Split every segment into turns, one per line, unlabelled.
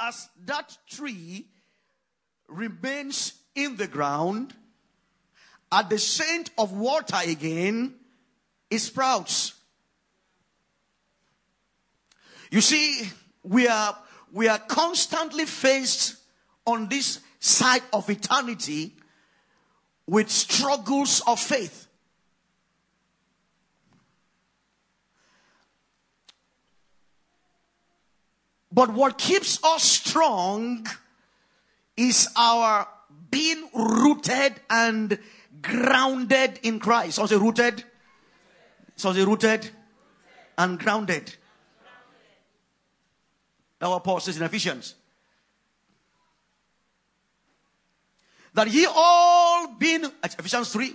as that tree remains in the ground, at the scent of water again, it sprouts. You see, we are, we are constantly faced on this side of eternity with struggles of faith. But what keeps us strong is our being rooted and grounded in Christ. So say rooted. So say rooted and grounded. Our Paul says in Ephesians. That ye all being, Ephesians 3,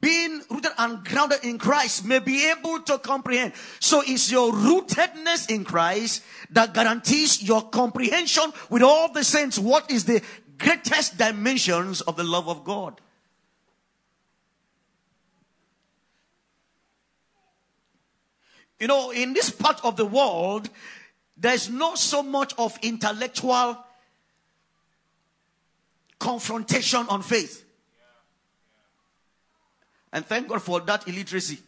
being rooted and grounded in Christ may be able to comprehend. So it's your rootedness in Christ that guarantees your comprehension with all the saints. What is the greatest dimensions of the love of God? You know, in this part of the world, there's not so much of intellectual confrontation on faith. And thank God for that illiteracy.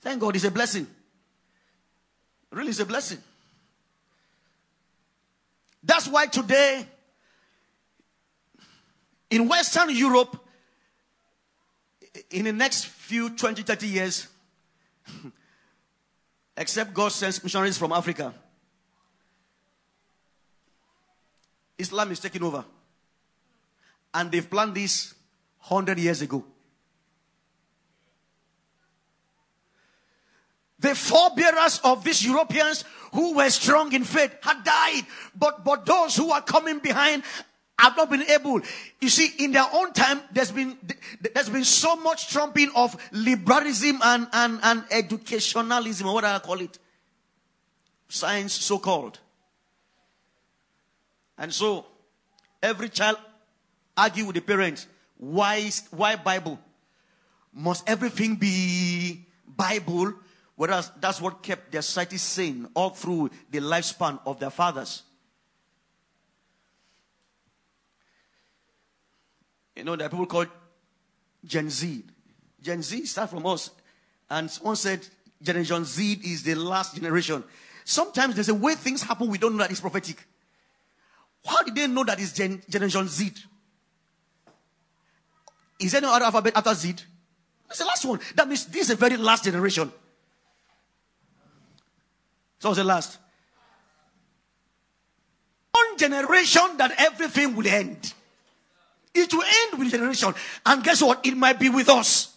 Thank God, it's a blessing. Really, it's a blessing. That's why today, in Western Europe, in the next few 20, 30 years, except God sends missionaries from Africa, Islam is taking over. And they've planned this 100 years ago. The forebearers of these Europeans who were strong in faith had died. But, but those who are coming behind have not been able. You see, in their own time, there's been, there's been so much trumping of liberalism and, and, and educationalism, or what I call it. Science, so called. And so, every child argue with the parents. Why, why Bible? Must everything be Bible? Whereas that's what kept their society sane all through the lifespan of their fathers. You know, there are people called Gen Z. Gen Z start from us. And someone said Generation Z is the last generation. Sometimes there's a way things happen, we don't know that it's prophetic. How did they know that it's Gen- Generation Z? Is there no other alphabet after Z? It's the last one. That means this is the very last generation. So was the last. One generation that everything will end. It will end with generation. And guess what? It might be with us.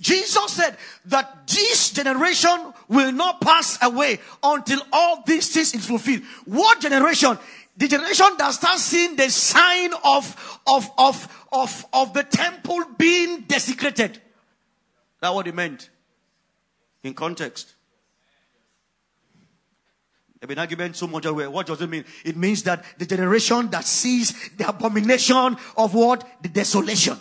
Jesus said that this generation will not pass away until all these things is fulfilled. What generation? The generation that starts seeing the sign of, of, of, of, of the temple being desecrated. That's what he meant in context. There's been argument so much away. What does it mean? It means that the generation that sees the abomination of what? The desolation.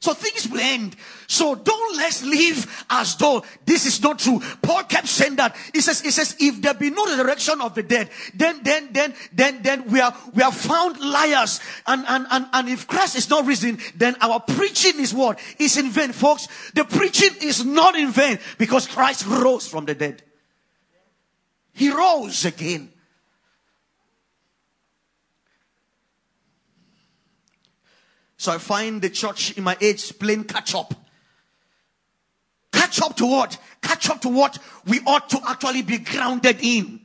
So things will end. So don't let's live as though this is not true. Paul kept saying that. He says, he says, if there be no resurrection of the dead, then, then, then, then, then we are, we are found liars. And, and, and, and if Christ is not risen, then our preaching is what? Is in vain, folks. The preaching is not in vain because Christ rose from the dead. He rose again. So I find the church in my age playing catch up. Catch up to what? Catch up to what we ought to actually be grounded in.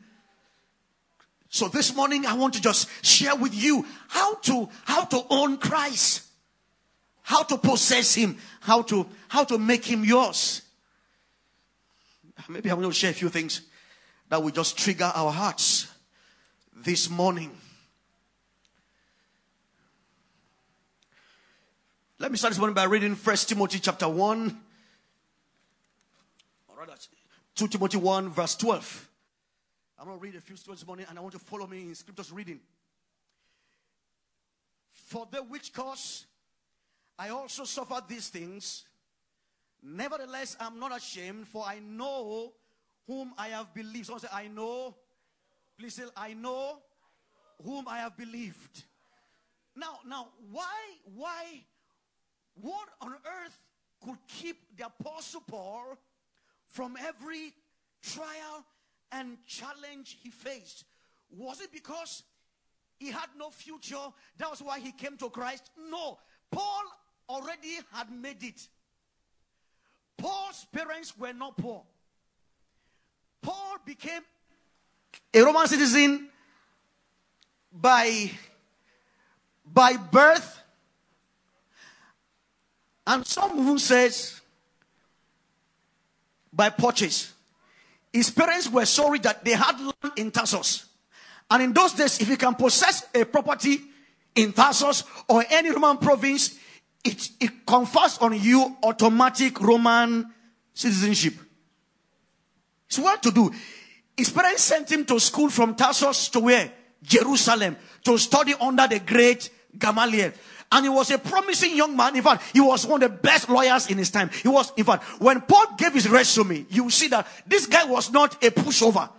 So this morning I want to just share with you how to, how to own Christ. How to possess him. How to, how to make him yours. Maybe I want to share a few things that will just trigger our hearts this morning. Let me start this morning by reading First Timothy chapter 1. Or rather, 2 Timothy 1, verse 12. I'm going to read a few stories this morning and I want you to follow me in scriptures reading. For the which cause I also suffered these things. Nevertheless, I'm not ashamed, for I know whom I have believed. Someone say, I know. Please say, I know whom I have believed. Now, now, why, why, what on earth could keep the apostle Paul from every trial and challenge he faced? Was it because he had no future? That was why he came to Christ? No. Paul already had made it. Paul's parents were not poor. Paul became a Roman citizen by by birth and some who says by purchase his parents were sorry that they had land in Tarsus and in those days if you can possess a property in Tarsus or any Roman province it, it confers on you automatic Roman citizenship. It's well to do. His parents sent him to school from Tarsus to where? Jerusalem to study under the great Gamaliel. And he was a promising young man. In fact, he was one of the best lawyers in his time. He was, in fact, when Paul gave his resume, you see that this guy was not a pushover.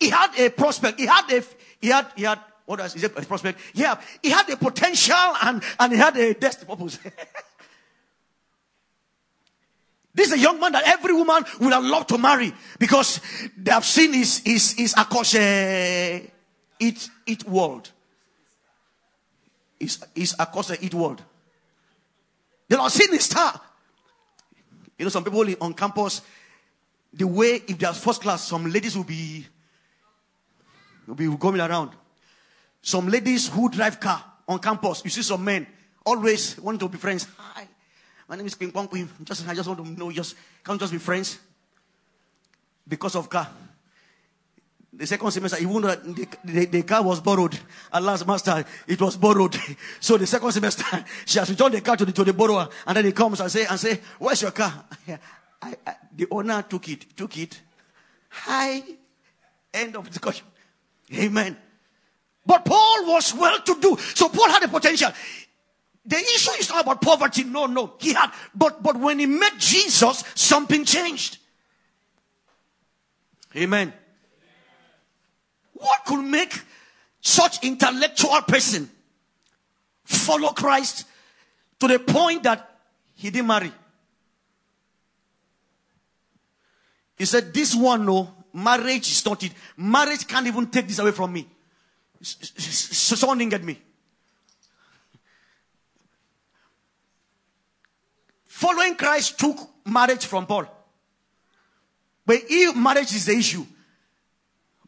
He had a prospect. He had a, he had, he had what else? Is it a prospect? Yeah, he had a potential and, and he had a destiny purpose. this is a young man that every woman would have loved to marry because they have seen his, his, his akoshe it, it world. His, his akoshe it world. They have seen his star. You know, some people on campus, the way if there's first class, some ladies will be, will be going around. Some ladies who drive car on campus, you see some men always want to be friends. Hi, my name is King Pong Just I just want to know, just can't just be friends because of car. The second semester, even the, the, the, car was borrowed, at last master, it was borrowed. So the second semester, she has returned the car to the, to the borrower, and then he comes and say, and say, where's your car? I, I, the owner took it, took it. Hi. End of discussion. Amen. But Paul was well to do. So Paul had a potential. The issue is not about poverty. No, no. He had, but, but when he met Jesus, something changed. Amen. What could make such intellectual person follow Christ to the point that he didn't marry? He said, this one, no, marriage is not it. Marriage can't even take this away from me. Someone didn't get me. Following Christ took marriage from Paul. But if marriage is the issue,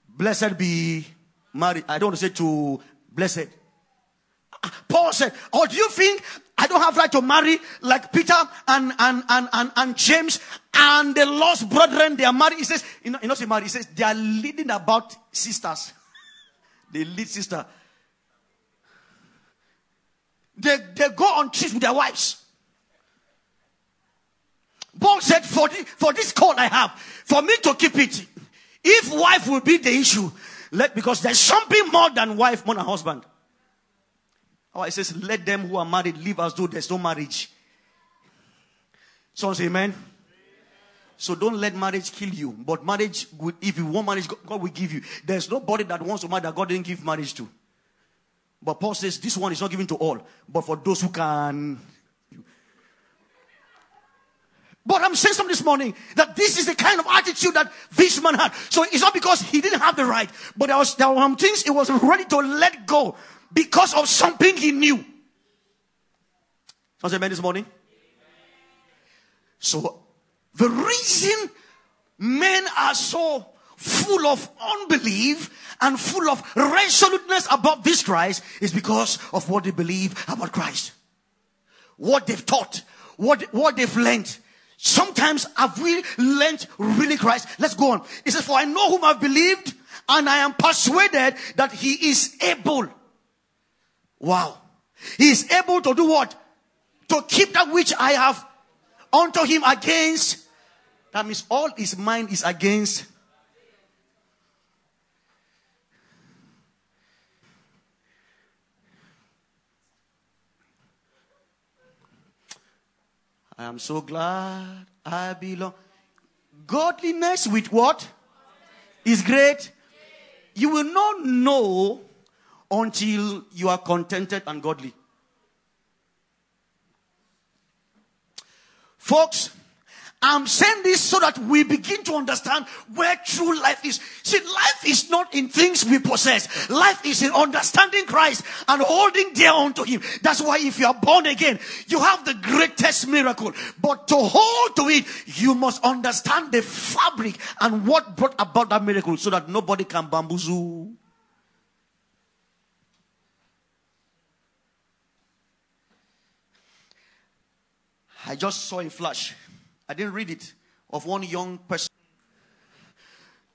blessed be married. I don't say to blessed. Ah, Paul said, Oh, do you think I don't have right to marry like Peter and, and, and, and, and James and the lost brethren? They are married. He says, you know, you know, say married. He says, they are leading about sisters they lead sister. They, they go on trips with their wives. Paul said, for, the, for this call I have, for me to keep it, if wife will be the issue, let because there's something more than wife, more than husband. Oh, it says, let them who are married live as though there's no marriage. Someone say amen. So don't let marriage kill you. But marriage, if you want marriage, God will give you. There's nobody that wants to marry that God didn't give marriage to. But Paul says this one is not given to all, but for those who can. But I'm saying something this morning that this is the kind of attitude that this man had. So it's not because he didn't have the right, but there was there were things he was ready to let go because of something he knew. Say amen this morning. So the reason men are so full of unbelief and full of resoluteness about this Christ is because of what they believe about Christ. What they've taught, what, what they've learned. Sometimes have we learned really Christ? Let's go on. It says, for I know whom I've believed and I am persuaded that he is able. Wow. He is able to do what? To keep that which I have unto him against that means all his mind is against. I am so glad I belong. Godliness with what? Is great. You will not know until you are contented and godly. Folks, I'm saying this so that we begin to understand where true life is. See, life is not in things we possess. Life is in understanding Christ and holding dear unto Him. That's why if you are born again, you have the greatest miracle. But to hold to it, you must understand the fabric and what brought about that miracle so that nobody can bamboozle. I just saw a flash I didn't read it, of one young person.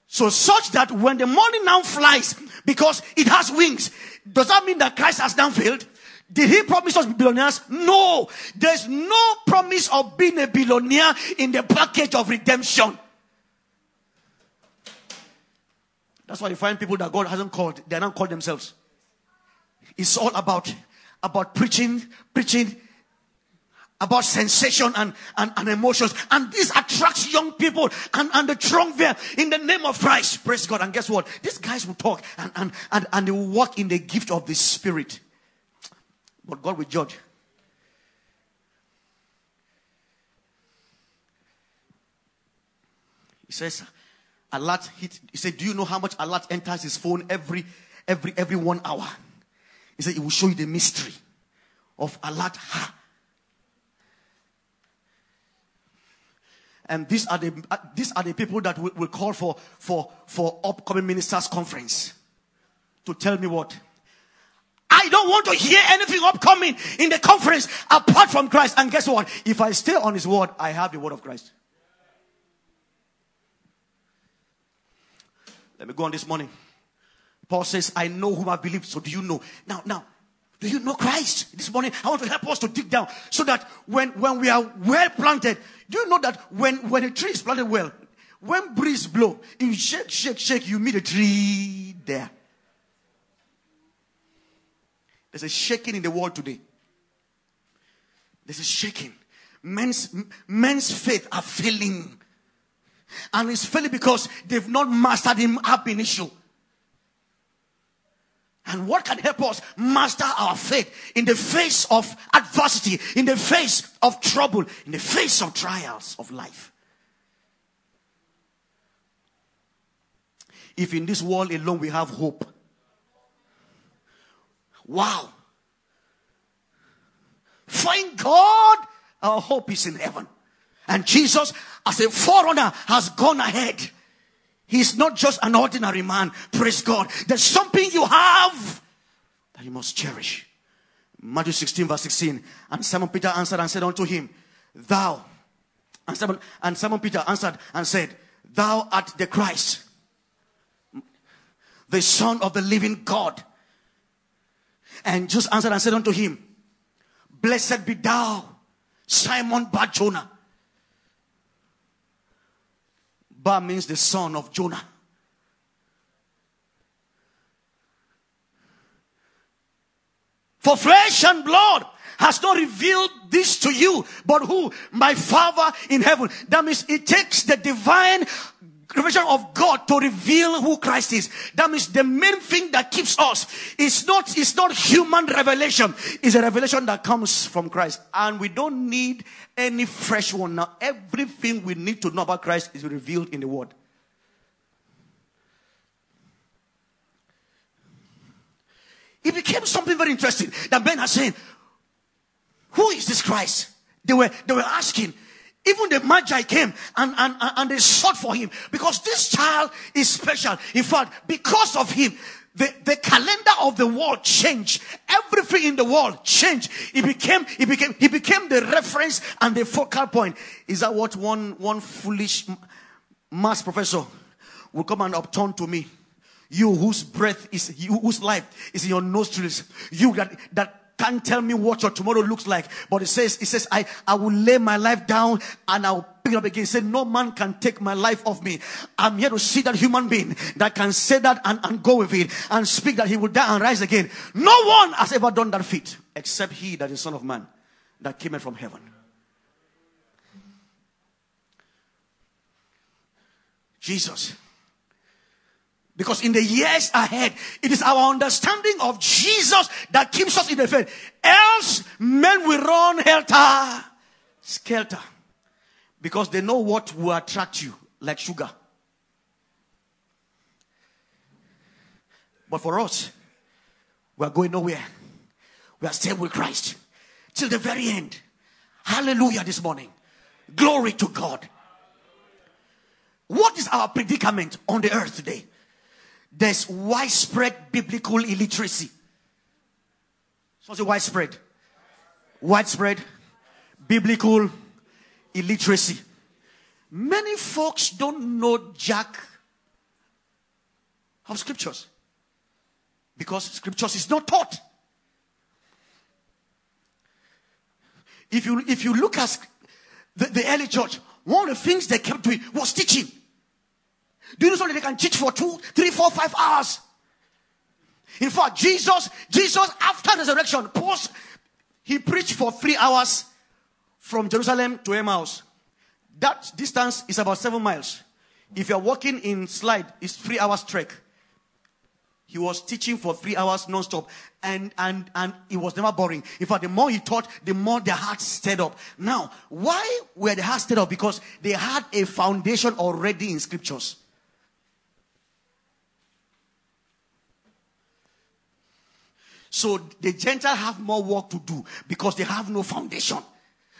So such that when the money now flies, because it has wings, does that mean that Christ has now failed? Did he promise us billionaires? No. There's no promise of being a billionaire in the package of redemption. That's why you find people that God hasn't called, they're not called themselves. It's all about, about preaching, preaching, about sensation and, and, and emotions. And this attracts young people and, and the trunk there in the name of Christ. Praise God. And guess what? These guys will talk and, and, and, and they will walk in the gift of the Spirit. But God will judge. He says, alert hit. He said, Do you know how much alert enters his phone every every every one hour? He said, It will show you the mystery of alert. Ha And these are the, uh, these are the people that will, will call for, for, for upcoming ministers conference to tell me what? I don't want to hear anything upcoming in the conference apart from Christ. And guess what? If I stay on his word, I have the word of Christ. Let me go on this morning. Paul says, I know whom I believe. So do you know? Now, now, do you know Christ? This morning, I want to help us to dig down so that when, when we are well planted, do you know that when, when a tree is planted well, when breeze blow, you shake, shake, shake, you meet a tree there. There's a shaking in the world today. There's a shaking. Men's, men's faith are failing. And it's failing because they've not mastered him ab initio. And what can help us master our faith in the face of adversity, in the face of trouble, in the face of trials of life? If in this world alone we have hope, wow. Find God, our hope is in heaven. And Jesus, as a forerunner, has gone ahead He's not just an ordinary man. Praise God. There's something you have that you must cherish. Matthew 16, verse 16. And Simon Peter answered and said unto him, Thou, and Simon, and Simon Peter answered and said, Thou art the Christ, the Son of the living God. And just answered and said unto him, Blessed be thou, Simon Barjona. Ba means the son of Jonah. For flesh and blood has not revealed this to you, but who? My Father in heaven. That means it takes the divine revelation of God to reveal who Christ is. That means the main thing that keeps us is not, it's not human revelation. It's a revelation that comes from Christ. And we don't need any fresh one now. Everything we need to know about Christ is revealed in the Word. It became something very interesting that men are saying, who is this Christ? They were, they were asking, even the Magi came and, and, and they sought for him because this child is special. In fact, because of him, the, the calendar of the world changed. Everything in the world changed. He became, he became, he became the reference and the focal point. Is that what one, one foolish math professor will come and upturn to me? You whose breath is, you whose life is in your nostrils. You that, that can't tell me what your tomorrow looks like. But it says, it says, I, I will lay my life down and I'll pick it up again. Say, no man can take my life off me. I'm here to see that human being that can say that and, and go with it and speak that he will die and rise again. No one has ever done that feat except he that is son of man that came from heaven. Jesus. Because in the years ahead, it is our understanding of Jesus that keeps us in the faith. Else, men will run helter skelter. Because they know what will attract you, like sugar. But for us, we are going nowhere. We are staying with Christ till the very end. Hallelujah this morning. Glory to God. What is our predicament on the earth today? There's widespread biblical illiteracy. So say widespread. Widespread biblical illiteracy. Many folks don't know jack of scriptures because scriptures is not taught. If you if you look at the, the early church, one of the things they kept doing was teaching. Do you know something they can teach for two, three, four, five hours? In fact, Jesus, Jesus after resurrection, post, he preached for three hours from Jerusalem to Emmaus. That distance is about seven miles. If you're walking in slide, it's three hours trek. He was teaching for three hours non-stop and, and, and it was never boring. In fact, the more he taught, the more their hearts stirred up. Now, why were the hearts stirred up? Because they had a foundation already in scriptures. So the Gentiles have more work to do because they have no foundation.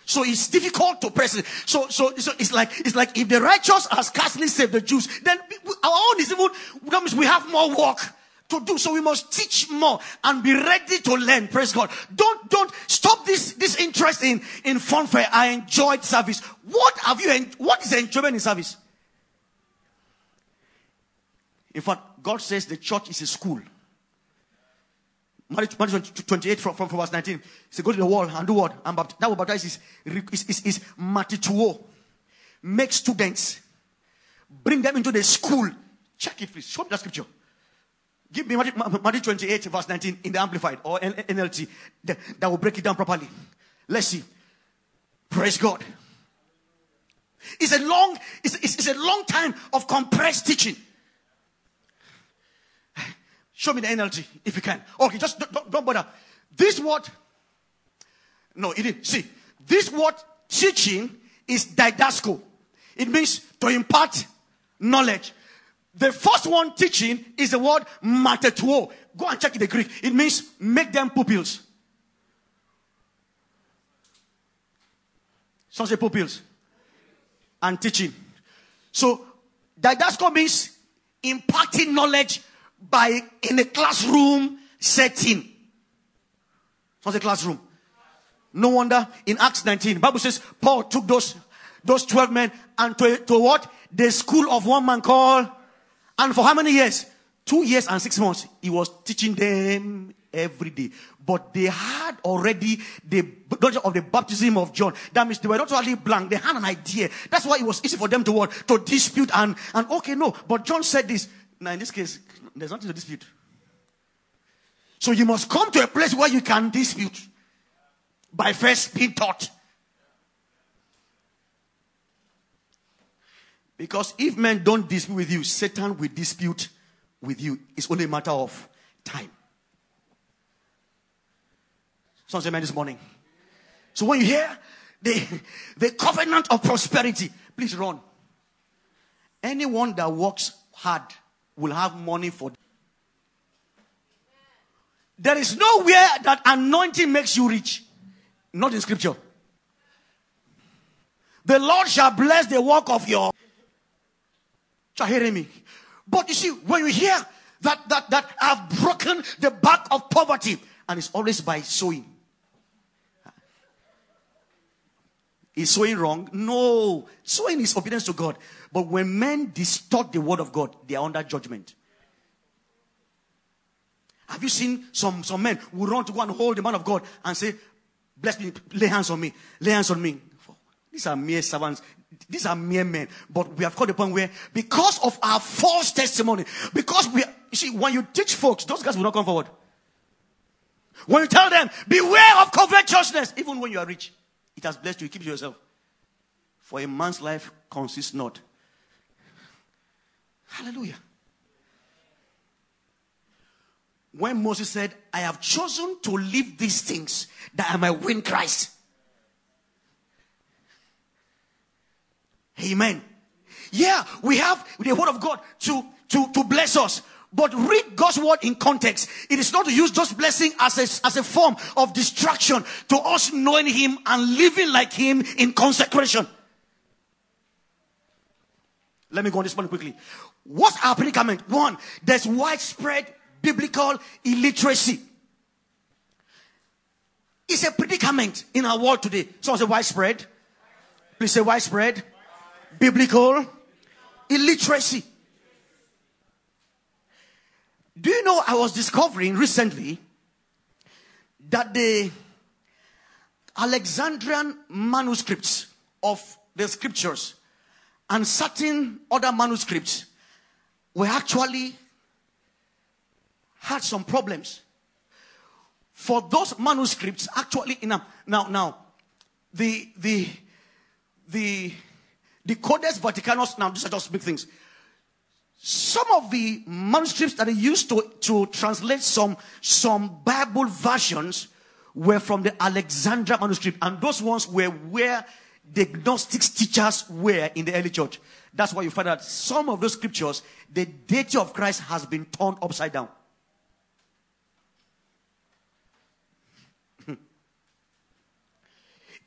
So it's difficult to press. So, so, so it's like, it's like if the righteous are scarcely saved the Jews, then our own is even, that means we have more work to do. So we must teach more and be ready to learn. Praise God. Don't, don't stop this, this interest in, in funfair. I enjoyed service. What have you, what is enjoyment in service? In fact, God says the church is a school. Matthew 28 from, from, from, verse 19. He said, Go to the wall and do what? And baptize. That will baptize is, is, is, is matheteuo. Make students. Bring them into the school. Check it, please. Show me that scripture. Give me Matthew, Matthew 28, verse 19 in the Amplified or NLT. That, that will break it down properly. Let's see. Praise God. It's a long, it's, it's, it's a long time of compressed teaching. Show me the NLT if you can. Okay, just don't, don't bother. This word, no, it is. See, this word teaching is didasko. It means to impart knowledge. The first one teaching is the word matheteuo. Go and check in the Greek. It means make them pupils. Some say pupils. And teaching. So, didasko means imparting knowledge by in a classroom setting. What's a classroom? No wonder in Acts 19, Bible says Paul took those those 12 men and to, to what? The school of one man called and for how many years? Two years and six months. He was teaching them every day. But they had already the knowledge of the baptism of John. That means they were not only blank, they had an idea. That's why it was easy for them to what? To dispute and, and okay, no. But John said this. Now in this case, there's nothing to dispute. So you must come to a place where you can dispute by first being taught. Because if men don't dispute with you, Satan will dispute with you. It's only a matter of time. Someone say amen this morning. So when you hear the, the covenant of prosperity, please run. Anyone that works hard will have money for. There is nowhere that anointing makes you rich. Not in scripture. The Lord shall bless the work of your. Shall hearing me? But you see, when you hear that that that I've broken the back of poverty, and it's always by sowing. Is sowing wrong? No. Sowing is obedience to God. But when men distort the word of God, they are under judgment. Have you seen some, some men who run to go and hold the man of God and say, Bless me, lay hands on me, lay hands on me? These are mere servants. These are mere men. But we have caught the point where, because of our false testimony, because we, you see, when you teach folks, those guys will not come forward. When you tell them, beware of covetousness, even when you are rich, it has blessed you, keep yourself. For a man's life consists not Hallelujah. When Moses said, I have chosen to leave these things that I might win Christ. Amen. Yeah, we have the word of God to, to, to bless us. But read God's word in context. It is not to use just blessing as a, as a form of distraction to us knowing Him and living like Him in consecration. Let me go on this one quickly. What's our predicament? One, there's widespread biblical illiteracy. It's a predicament in our world today. Someone say widespread. Please say widespread. Biblical illiteracy. Do you know I was discovering recently that the Alexandrian manuscripts of the scriptures and certain other manuscripts were actually had some problems. For those manuscripts, actually, in a, now, now, the the the the Codex Vaticanus. Now, these are just big things. Some of the manuscripts that they used to, to translate some, some Bible versions were from the Alexandria manuscript, and those ones were where the Gnostics teachers were in the early church. That's why you find that some of those scriptures, the deity of Christ has been turned upside down.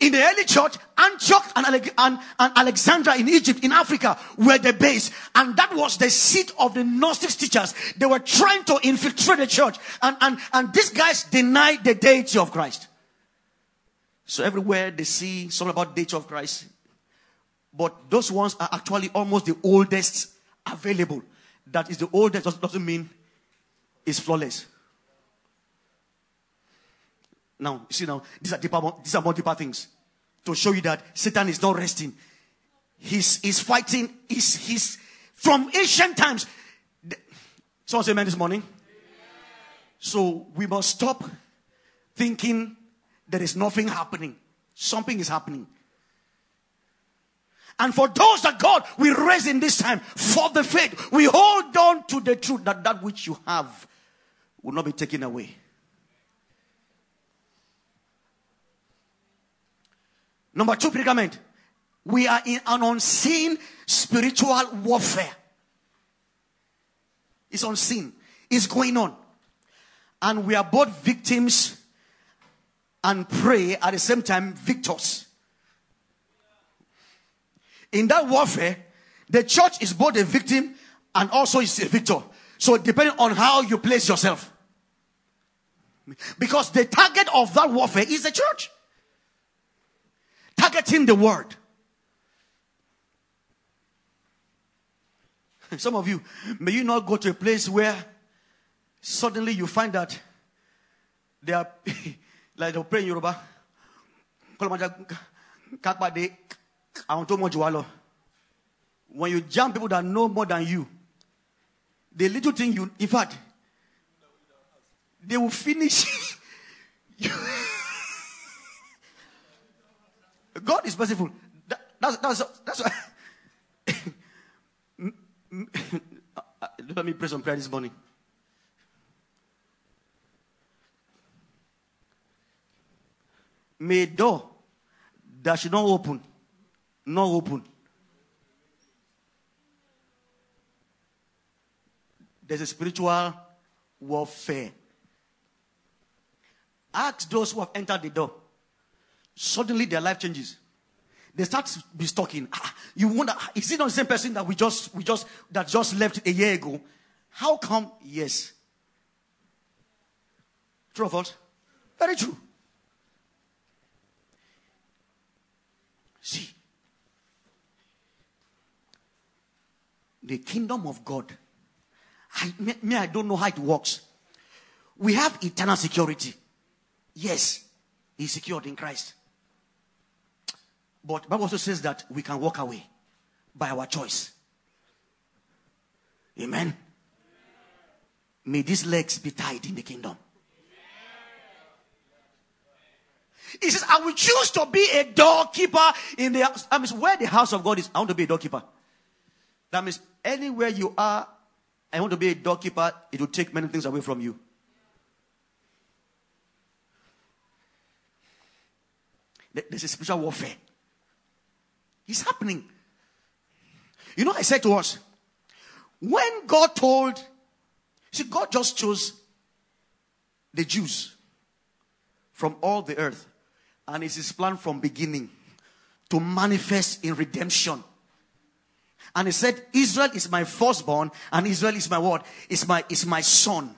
In the early church, Antioch and, and, and, Alexandria in Egypt, in Africa, were the base. And that was the seat of the Gnostic teachers. They were trying to infiltrate the church. And, and, and these guys denied the deity of Christ. So everywhere they see something about deity of Christ. But those ones are actually almost the oldest available. That is the oldest doesn't mean it's flawless. Now, you see now, these are deeper, these are more deeper things to show you that Satan is not resting. He's, he's fighting, he's, he's from ancient times. Someone say amen this morning. So we must stop thinking there is nothing happening. Something is happening. And for those that God will raise in this time for the faith, we hold on to the truth that that which you have will not be taken away. Number two predicament. We are in an unseen spiritual warfare. It's unseen. It's going on. And we are both victims and prey at the same time victors. In that warfare, the church is both a victim and also is a victor. So depending on how you place yourself. Because the target of that warfare is the church targeting the word. Some of you, may you not go to a place where suddenly you find that they are like they'll pray in Yoruba. When you jump people that know more than you, the little thing you, in fact, they will finish. God is merciful. That, that's that's that's why. Let me pray some prayer this morning. May door that should not open, not open. There's a spiritual warfare. Ask those who have entered the door suddenly their life changes. They start to be stalking. Ah, you wonder, ah, is it not the same person that we just we just that just left a year ago? How come? Yes. True or false? Very true. See, the kingdom of God. I, me, I don't know how it works. We have eternal security. Yes, he's secured in Christ. But Bible also says that we can walk away by our choice. Amen. May these legs be tied in the kingdom. He says, I will choose to be a doorkeeper in the I mean where the house of God is, I want to be a doorkeeper. That means anywhere you are, I want to be a doorkeeper, it will take many things away from you. There's a spiritual warfare. It's happening. You know, I said to us, when God told, see, God just chose the Jews from all the earth, and it's his plan from beginning to manifest in redemption. And he said, Israel is my firstborn, and Israel is my what? Is my is my son.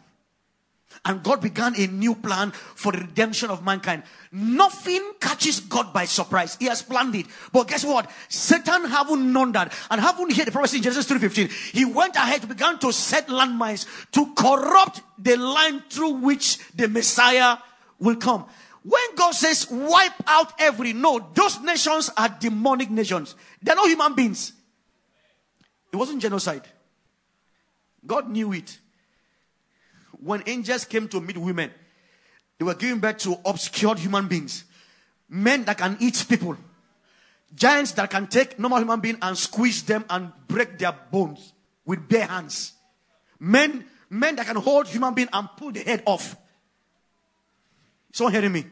And God began a new plan for the redemption of mankind. Nothing catches God by surprise. He has planned it. But guess what? Satan haven't known that and haven't heard the prophecy in Genesis 3.15. He went ahead, began to set landmines to corrupt the line through which the Messiah will come. When God says wipe out every, no, those nations are demonic nations. They're not human beings. It wasn't genocide. God knew it when angels came to meet women, they were giving birth to obscured human beings. Men that can eat people. Giants that can take normal human being and squeeze them and break their bones with bare hands. Men, men that can hold human being and pull the head off. Someone hearing me?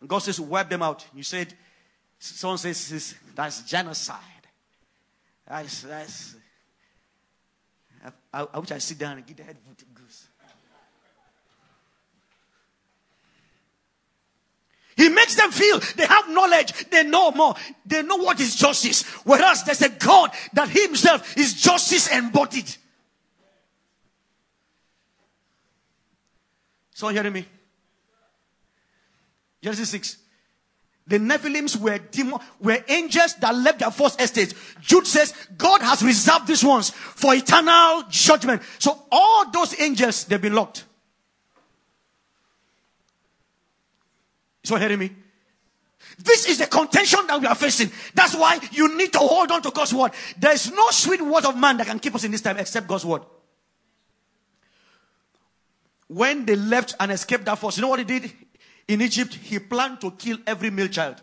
And God says, wipe them out. You said, someone says, that's genocide. That's, that's, I, I wish I sit down and get the head goose. He makes them feel they have knowledge, they know more, they know what is justice. Whereas there's a God that Himself is justice embodied. Someone hearing me? Genesis 6. The Nephilims were demon, were angels that left their first estate. Jude says God has reserved these ones for eternal judgment. So all those angels, they've been locked. You hearing me? This is the contention that we are facing. That's why you need to hold on to God's word. There is no sweet word of man that can keep us in this time except God's word. When they left and escaped that force, you know what he did? In Egypt, he planned to kill every male child.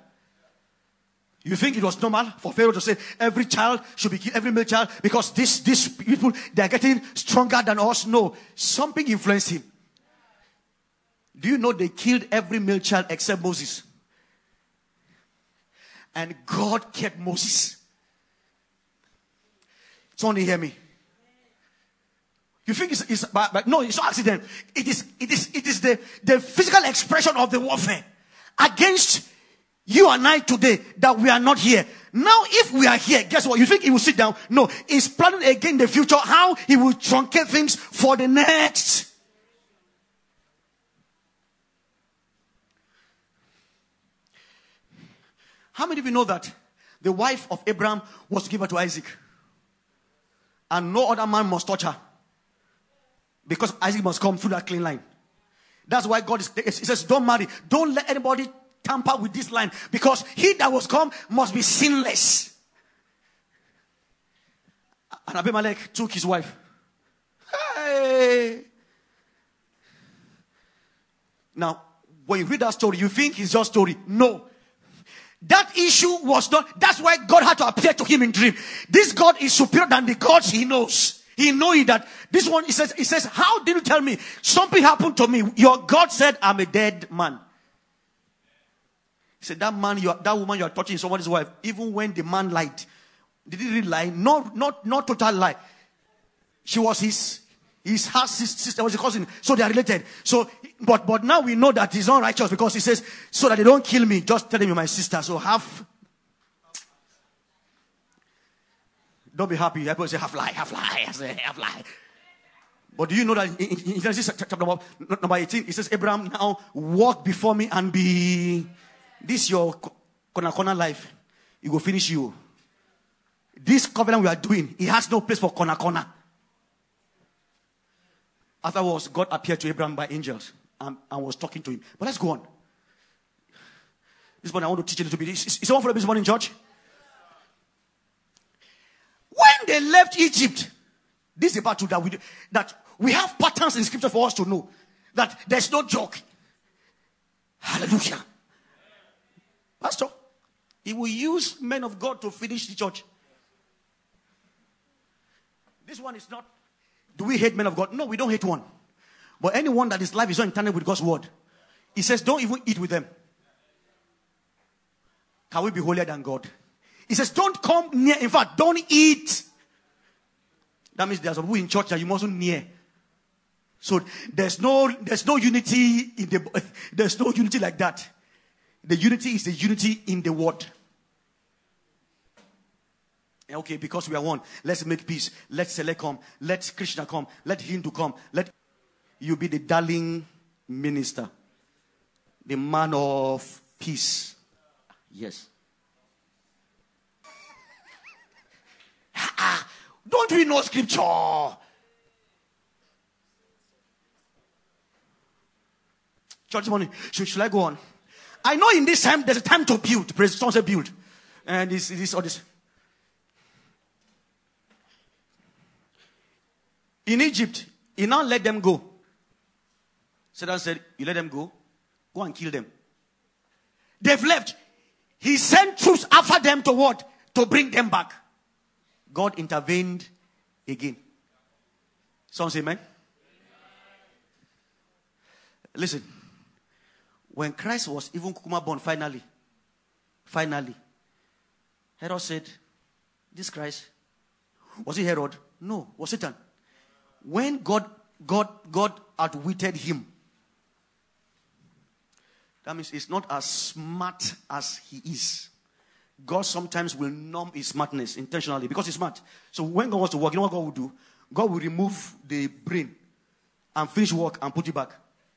You think it was normal for Pharaoh to say every child should be killed, every male child, because this, these people, they are getting stronger than us? No. Something influenced him. Do you know they killed every male child except Moses? And God kept Moses. Someone hear me? You think it's, it's but, no, it's not accident. It is, it is, it is the, the physical expression of the warfare against you and I today that we are not here. Now, if we are here, guess what? You think he will sit down? No, he's planning again the future, how he will truncate things for the next. How many of you know that the wife of Abraham was given to Isaac? And no other man must touch her. Because Isaac must come through that clean line. That's why God is, he says, don't marry. Don't let anybody tamper with this line. Because he that was come must be sinless. And Abimelech took his wife. Hey. Now, when you read that story, you think it's just story. No. That issue was not, that's why God had to appear to him in dream. This God is superior than the gods he knows. He knew that this one, he says, he says, how did you tell me? Something happened to me. Your God said, I'm a dead man. He said, that man, you are, that woman you are touching somebody's wife. Even when the man lied. Did he really lie? No, not, not total lie. She was his, his half sister, was a cousin. So they are related. So, but, but now we know that he's not righteous because he says, so that they don't kill me, just tell them you're my sister. So half Don't be happy. Everybody say half lie, half lie, I say half lie. But do you know that in, Genesis chapter number, number 18, it says, Abraham now walk before me and be this your corner corner life. It will finish you. This covenant we are doing, it has no place for corner corner. Afterwards, God appeared to Abraham by angels and, and was talking to him. But let's go on. This morning, I want to teach you a little bit. Is, is, someone for this morning, in church? When they left Egypt, this is about to that we, that we have patterns in scripture for us to know that there's no joke. Hallelujah. Pastor, he will use men of God to finish the church. This one is not. Do we hate men of God? No, we don't hate one. But anyone that his life is not in tandem with God's word, he says, don't even eat with them. Can we be holier than God? He says, don't come near. In fact, don't eat. That means there's a people in church that you mustn't near. So there's no there's no unity in the there's no unity like that. The unity is the unity in the word. Okay, because we are one, let's make peace. Let Sele come. Let Krishna come. Let Hindu come. Let you be the darling minister, the man of peace. Yes. Ah, don't we know scripture? Church morning. Should, should I go on? I know in this time there's a time to build. Praise say build. And this this or this. In Egypt, he now let them go. Satan said, You let them go, go and kill them. They've left. He sent troops after them to what? To bring them back. God intervened again. Someone say amen. Listen. When Christ was even Kukuma born, finally, finally, Herod said, This Christ, was he Herod? No, was Satan. When God, God, God outwitted him, that means he's not as smart as he is. God sometimes will numb his smartness intentionally because he's smart. So when God wants to work, you know what God will do? God will remove the brain and finish work and put it back.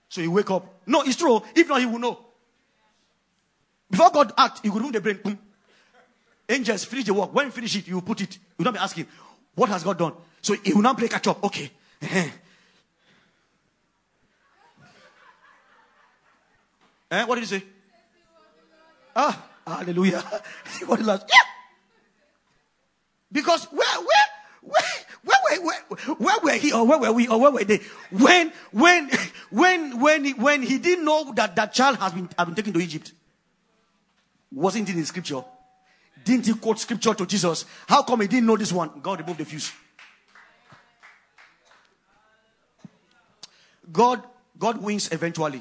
So he wake up. No, it's true. If not, he will know. Before God act, he will remove the brain. Boom. Angels finish the work. When you finish it, you put it. You will not be asking, what has God done? So he will not play catch up. Okay. eh, what did he say? Ah, hallelujah. what? Yeah. Because where, where, where, where, where, where, where were he or where were we or where were they? When, when, when, when, he, when he didn't know that that child has been, has been taken to Egypt. Wasn't it in scripture? Didn't he quote scripture to Jesus? How come he didn't know this one? God removed the fuse. God, God wins eventually.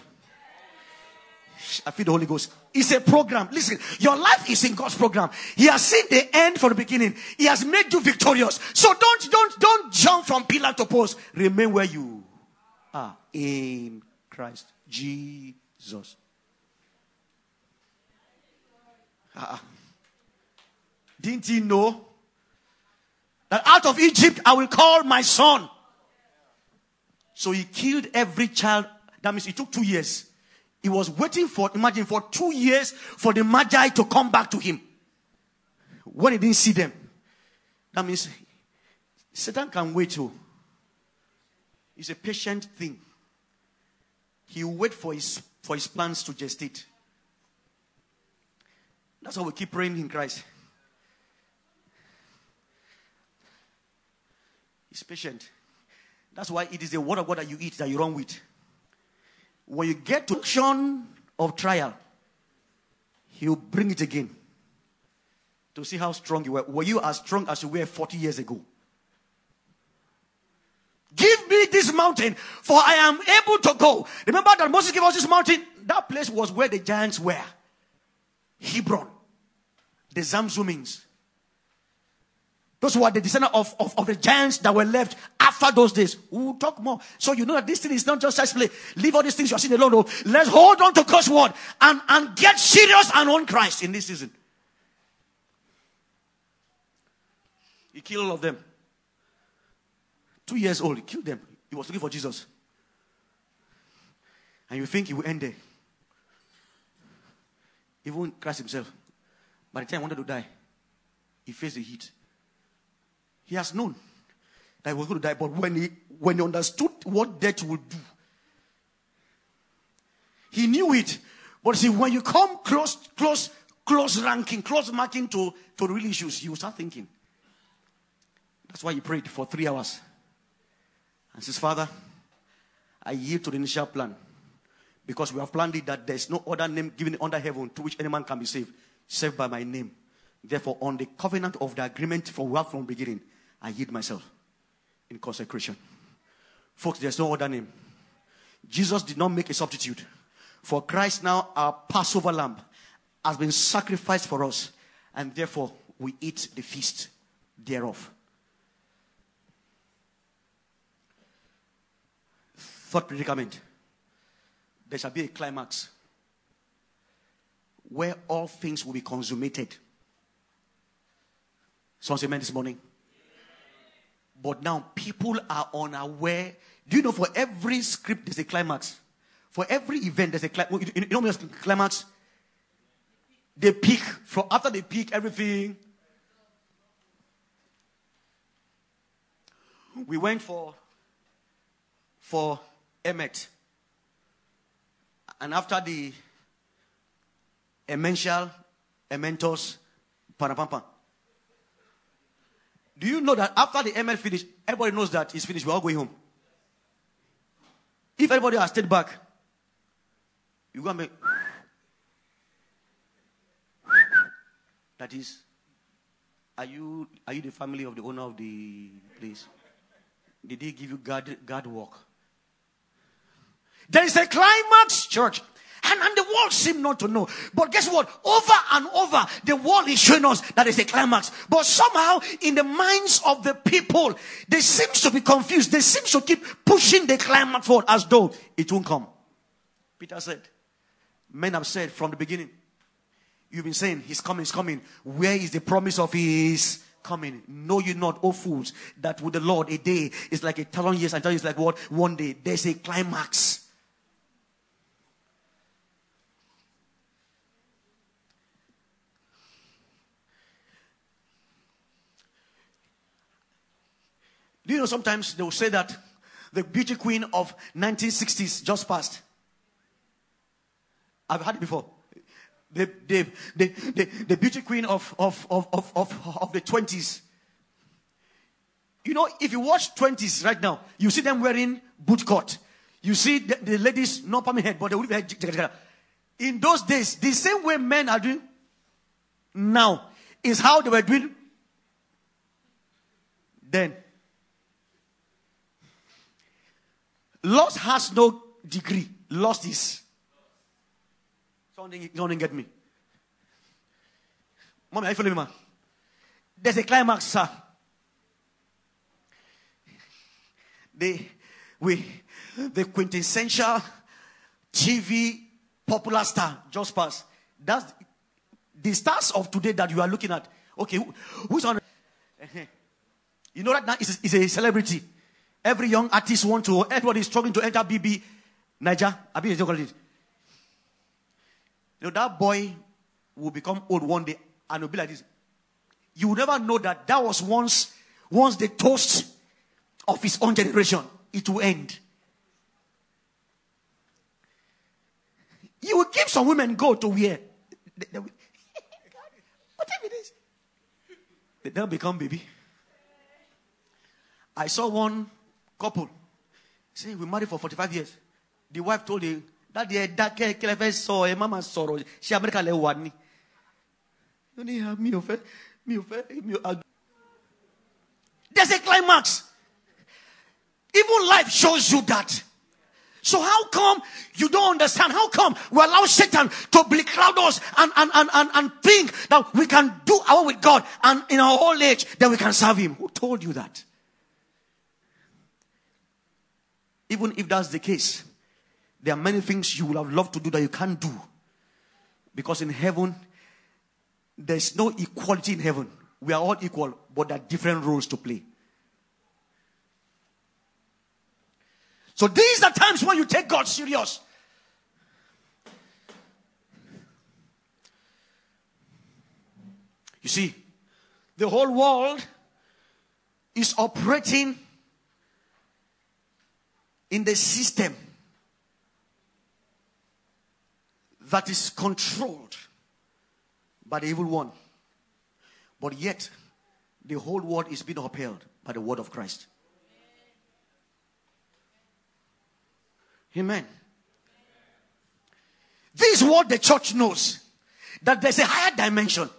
I feel the Holy Ghost. It's a program. Listen, your life is in God's program. He has seen the end from the beginning. He has made you victorious. So don't, don't, don't jump from pillar to post. Remain where you are in Christ Jesus. Uh, didn't he know that out of Egypt I will call my son? So he killed every child. That means it took two years he was waiting for, imagine, for two years for the Magi to come back to him. When he didn't see them, that means Satan can wait too. It's a patient thing. He will wait for his, for his plans to gestate. That's why we keep praying in Christ. He's patient. That's why it is the word of God that you eat that you run with. When you get to action of trial, he'll bring it again to see how strong you were. Were you as strong as you were 40 years ago? Give me this mountain, for I am able to go. Remember that Moses gave us this mountain? That place was where the giants were. Hebron, the Zamzummins, those who are the descendants of, of, of, the giants that were left after those days. We'll talk more. So you know that this thing is not just just play. Leave all these things you're seeing alone. No. Let's hold on to God's word and, and get serious and on Christ in this season. He killed all of them. Two years old, he killed them. He was looking for Jesus. And you think he will end there. Even Christ himself. By the time he wanted to die, he faced the heat. He has known that he was going to die, but when he when he understood what death would do, he knew it. But see, when you come close, close, close ranking, close marking to, to real issues, you start thinking. That's why he prayed for three hours. And says, Father, I yield to the initial plan. Because we have planned it that there's no other name given under heaven to which any man can be saved, saved by my name. Therefore, on the covenant of the agreement from well from beginning, I yield myself. in consecration. Folks, there's no other name. Jesus did not make a substitute. For Christ now, our Passover lamb, has been sacrificed for us, and therefore we eat the feast thereof. Third predicament there shall be a climax where all things will be consummated. Someone amen this morning. But now people are unaware. Do you know for every script there's a climax? For every event there's a climax. You know what climax? They peak. From after they peak, everything. We went for for Emet. And after the Emential, Ementos, Panapampa. Do you know that after the ML finished, everybody knows that it's finished, we're all going home. If everybody has stayed back, you're going to make that is are you are you the family of the owner of the place? Did he give you guard guard work? There is a climax, church. And, and the world seem not to know. But guess what? Over and over, the world is showing us that is a climax. But somehow, in the minds of the people, they seem to be confused. They seem to keep pushing the climax forward as though it won't come. Peter said, Men have said from the beginning, you've been saying, He's coming, He's coming. Where is the promise of His coming. Know you not, O fools, that with the Lord a day is like a thousand years, and thousand years like what? One day. There's a climax. Do you know sometimes they will say that the beauty queen of 1960s just passed? I've heard it before. The, the, the, the, the beauty queen of, of, of, of, of, of the 20s. You know, if you watch 20s right now, you see them wearing boot cut. You see the, the ladies, not palm head, but they will be head. In those days, the same way men are doing now is how they were doing then. Lost has no degree. Lost is. Someone, someone get me. Mommy, are you following me, man? There's a climax, sir. The, we, the quintessential TV popular star just passed. That's the stars of today that you are looking at. Okay, who, who's on? You know that now is, is a celebrity. Every young artist want to, everybody is struggling to enter BB. Naija, I mean, you know, that boy will become old one day and will be like this. You will never know that that was once, once the toast of his own generation. It will end. You will give some women go to wear. They, they what time it is? They'll become baby. I saw one couple. Say, we married for 45 years. The wife told him, that the that kelefe saw a mama sorrow. She America le wani. Only have me of me of There's a climax. Even life shows you that. So how come you don't understand? How come we allow Satan to becloud us and, and, and, and, and think that we can do our with God and in our old age that we can serve him? Who told you that? Even if that's the case, there are many things you would have loved to do that you can't do. Because in heaven, there's no equality in heaven. We are all equal, but there are different roles to play. So these are times when you take God serious. You see, the whole world is operating in the system that is controlled by the evil one. But yet, the whole world is being upheld by the word of Christ. Amen. This is what the church knows that there's a higher dimension.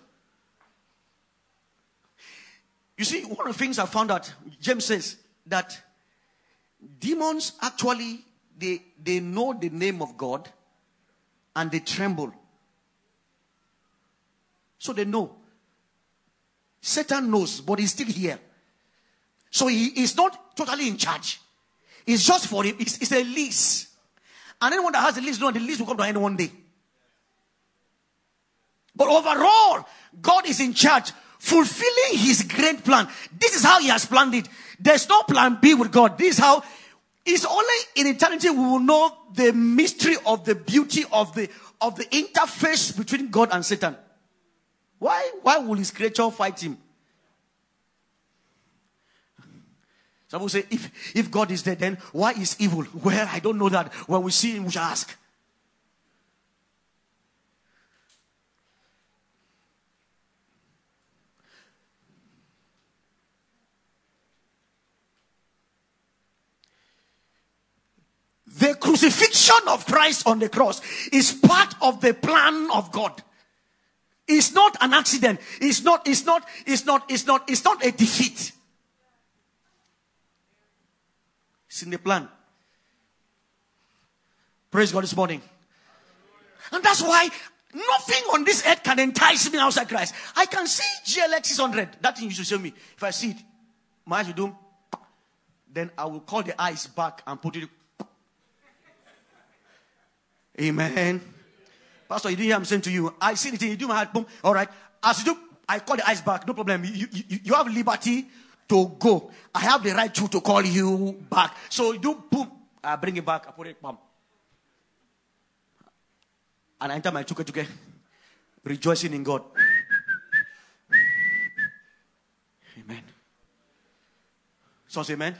You see, one of the things I found out, James says, that demons actually they they know the name of God and they tremble. So they know. Satan knows, but he's still here. So he is not totally in charge. It's just for him. It's, it's a lease. And anyone that has a lease, know the lease will come to end one day. But overall, God is in charge, fulfilling his great plan. This is how he has planned it. There's no plan B with God. This is how it's only in eternity we will know the mystery of the beauty of the of the interface between God and Satan. Why why will his creature fight him? Some will say, if, if God is there, then why is evil? Well, I don't know that. When we see him, we shall ask. The crucifixion of Christ on the cross is part of the plan of God. It's not an accident. It's not, it's not, it's not, it's not, it's not a defeat. It's in the plan. Praise God this morning. And that's why nothing on this earth can entice me outside Christ. I can see GLS 600. That thing you should show me. If I see it, my eyes will do. Then I will call the eyes back and put it Amen. Pastor, you didn't hear I'm saying to you. I see it in you do my heart, boom. All right. As you do, I call the eyes back. No problem. You, you, you have liberty to go. I have the right to, to call you back. So you do, boom. I bring it back. I put it, bam. And I enter my tuke tuke, rejoicing in God. Amen. So say amen.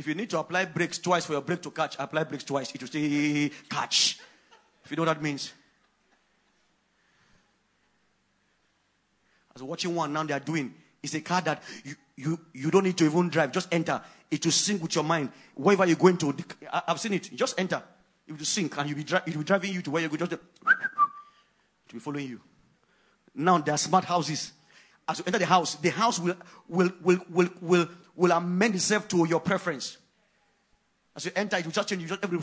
If you need to apply brakes twice for your brake to catch, apply brakes twice. It will say catch. If you know what that means. As watching one now they are doing. It's a car that you, you, you don't need to even drive. Just enter. It will sync with your mind. Wherever you're going to, I've seen it. Just enter. It will sync and you'll be, dri- it will be driving you to where you go. Just to be following you. Now there are smart houses. As you enter the house, the house will, will, will, will, will, will amend itself to your preference. As you enter, it will just change. You just every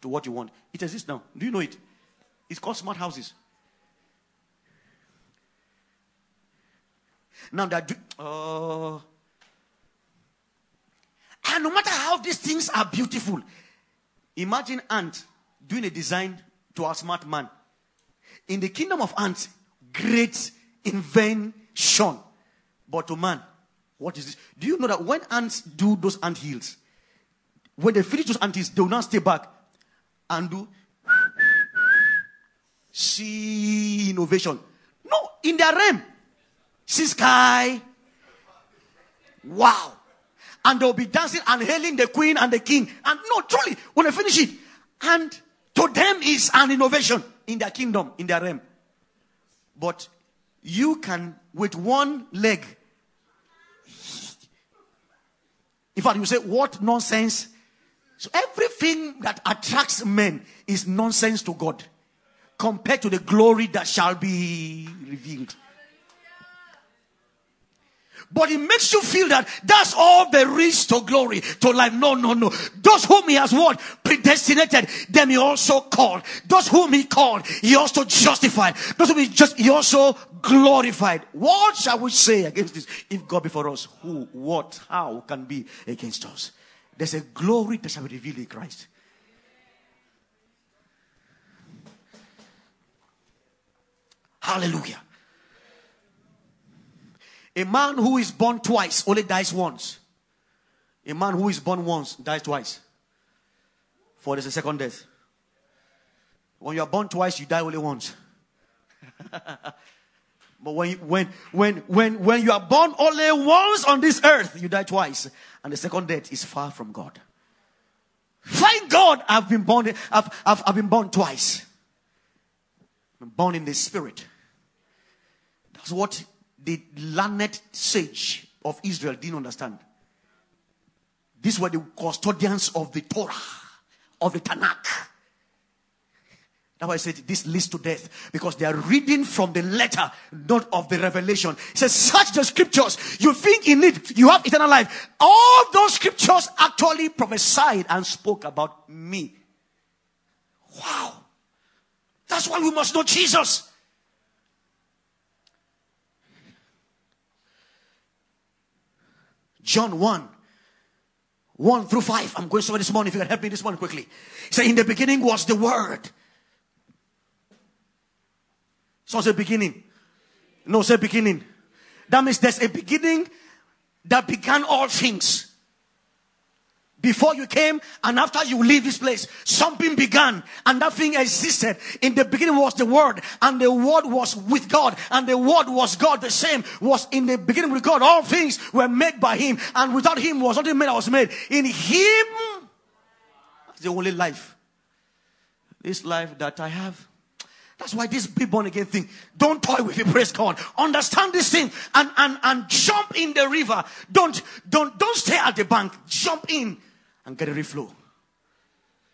to what you want. It exists now. Do you know it? It's called smart houses. Now that, uh, and no matter how these things are beautiful, imagine ant doing a design to a smart man. In the kingdom of ants, great invention. But to man, what is this? Do you know that when ants do those ant hills, when they finish those ant hills, they will not stay back and do see innovation. No, in their realm, see sky. Wow. And they'll be dancing and hailing the queen and the king. And no, truly, when they finish it, and to them is an innovation in their kingdom, in their realm. But you can, with one leg, In fact, you say, What nonsense? So everything that attracts men is nonsense to God compared to the glory that shall be revealed. But it makes you feel that that's all there is to glory, to life. No, no, no. Those whom he has what? Predestinated, them he also called. Those whom he called, he also justified. Those whom he just, he also glorified. What shall we say against this? If God be for us, who, what, how can be against us? There's a glory that shall be revealed in Christ. Hallelujah. A man who is born twice only dies once. A man who is born once dies twice. For there's a second death. When you are born twice, you die only once. but when, when, when, when, when you are born only once on this earth, you die twice. And the second death is far from God. Thank God I've been born, I've, I've, I've been born twice. I'm born in the spirit. That's what the learned sage of Israel didn't understand. These were the custodians of the Torah, of the Tanakh. That's why I said this leads to death because they are reading from the letter, not of the revelation. It says, Search the scriptures. You think in it, you have eternal life. All those scriptures actually prophesied and spoke about me. Wow. That's why we must know Jesus. John 1 1 through 5. I'm going somewhere this morning. If you can help me this morning quickly. Say, In the beginning was the Word so say beginning. No, say beginning. That means there's a beginning that began all things. Before you came and after you leave this place, something began and that thing existed. In the beginning was the Word and the Word was with God and the Word was God. The same was in the beginning with God. All things were made by Him and without Him was nothing made that was made. In Him, that's the only life. This life that I have that's why this be born again thing. Don't toy with it, praise God. Understand this thing and, and, and jump in the river. Don't, don't, don't stay at the bank. Jump in and get a reflow.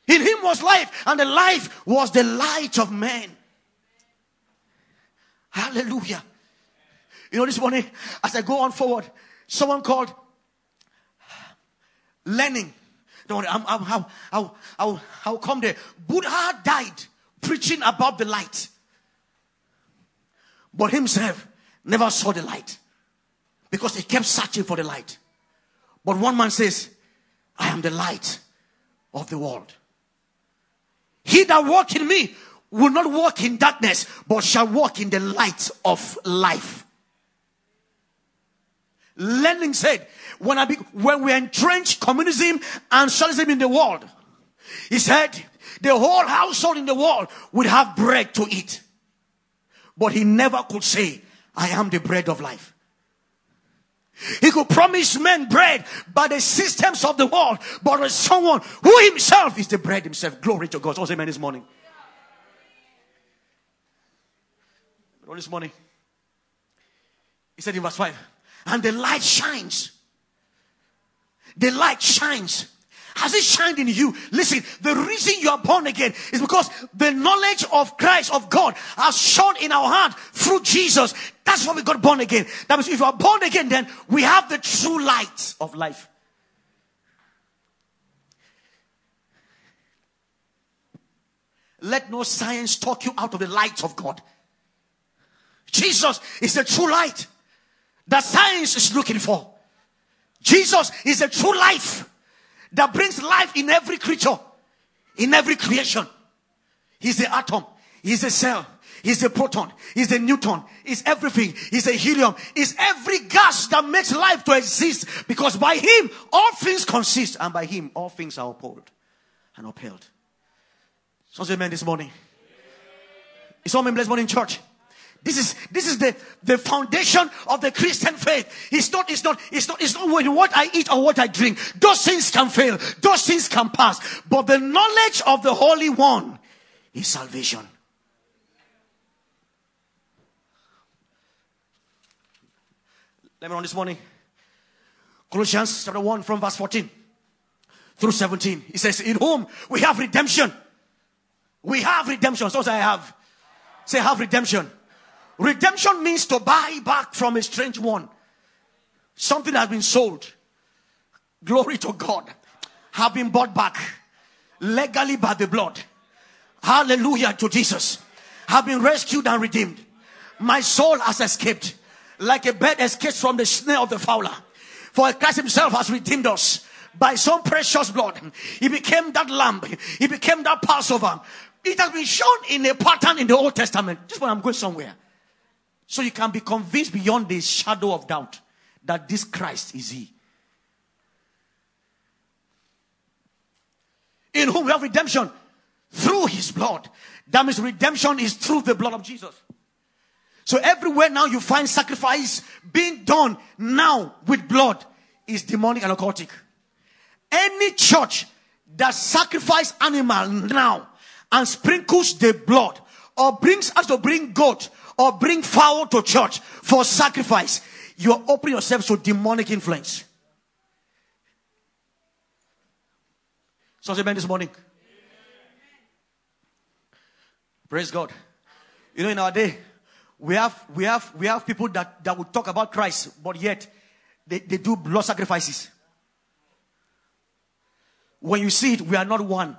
In him was life, and the life was the light of men. Hallelujah. You know, this morning, as I go on forward, someone called Lenin. Don't worry, I'm, I'm, I'll, I'll come there. Buddha died preaching about the light. But himself never saw the light because he kept searching for the light. But one man says, I am the light of the world. He that walk in me will not walk in darkness, but shall walk in the light of life. Lenin said, when I be, when we entrenched communism and socialism in the world, he said, the whole household in the world would have bread to eat. But he never could say, I am the bread of life. He could promise men bread by the systems of the world, but as someone who himself is the bread himself. Glory to God. Say amen this morning. But this morning, he said in verse 5, and the light shines. The light shines has it shined in you? Listen, the reason you are born again is because the knowledge of Christ, of God, has shone in our heart through Jesus. That's why we got born again. That means if you are born again, then we have the true light of life. Let no science talk you out of the light of God. Jesus is the true light that science is looking for. Jesus is the true life that brings life in every creature, in every creation. He's the atom, he's the cell, he's the proton, he's the neutron, he's everything, he's the helium, he's every gas that makes life to exist because by him all things consist and by him all things are upheld and upheld. So amen this morning. It's all blessed morning church. This is this is the, the foundation of the Christian faith. It's not, it's not, it's not, it's not what I eat or what I drink. Those things can fail, those things can pass. But the knowledge of the Holy One is salvation. Let me run this morning. Colossians chapter 1 from verse 14 through 17. He says, In whom we have redemption. We have redemption. So I have. Say, have redemption. Redemption means to buy back from a strange one. Something has been sold. Glory to God. Have been bought back legally by the blood. Hallelujah to Jesus. Have been rescued and redeemed. My soul has escaped like a bird escapes from the snare of the fowler. For Christ himself has redeemed us by some precious blood. He became that lamb. He became that Passover. It has been shown in a pattern in the Old Testament. Just when I'm going somewhere. So you can be convinced beyond the shadow of doubt that this Christ is He. In whom we have redemption through His blood. That means redemption is through the blood of Jesus. So everywhere now you find sacrifice being done now with blood is demonic and occultic. Any church that sacrifice animal now and sprinkles the blood or brings us to bring goat or bring fowl to church for sacrifice, you're opening yourself to demonic influence. So, amen this morning. Praise God. You know, in our day, we have we have we have people that, that will talk about Christ, but yet they, they do blood sacrifices. When you see it, we are not one.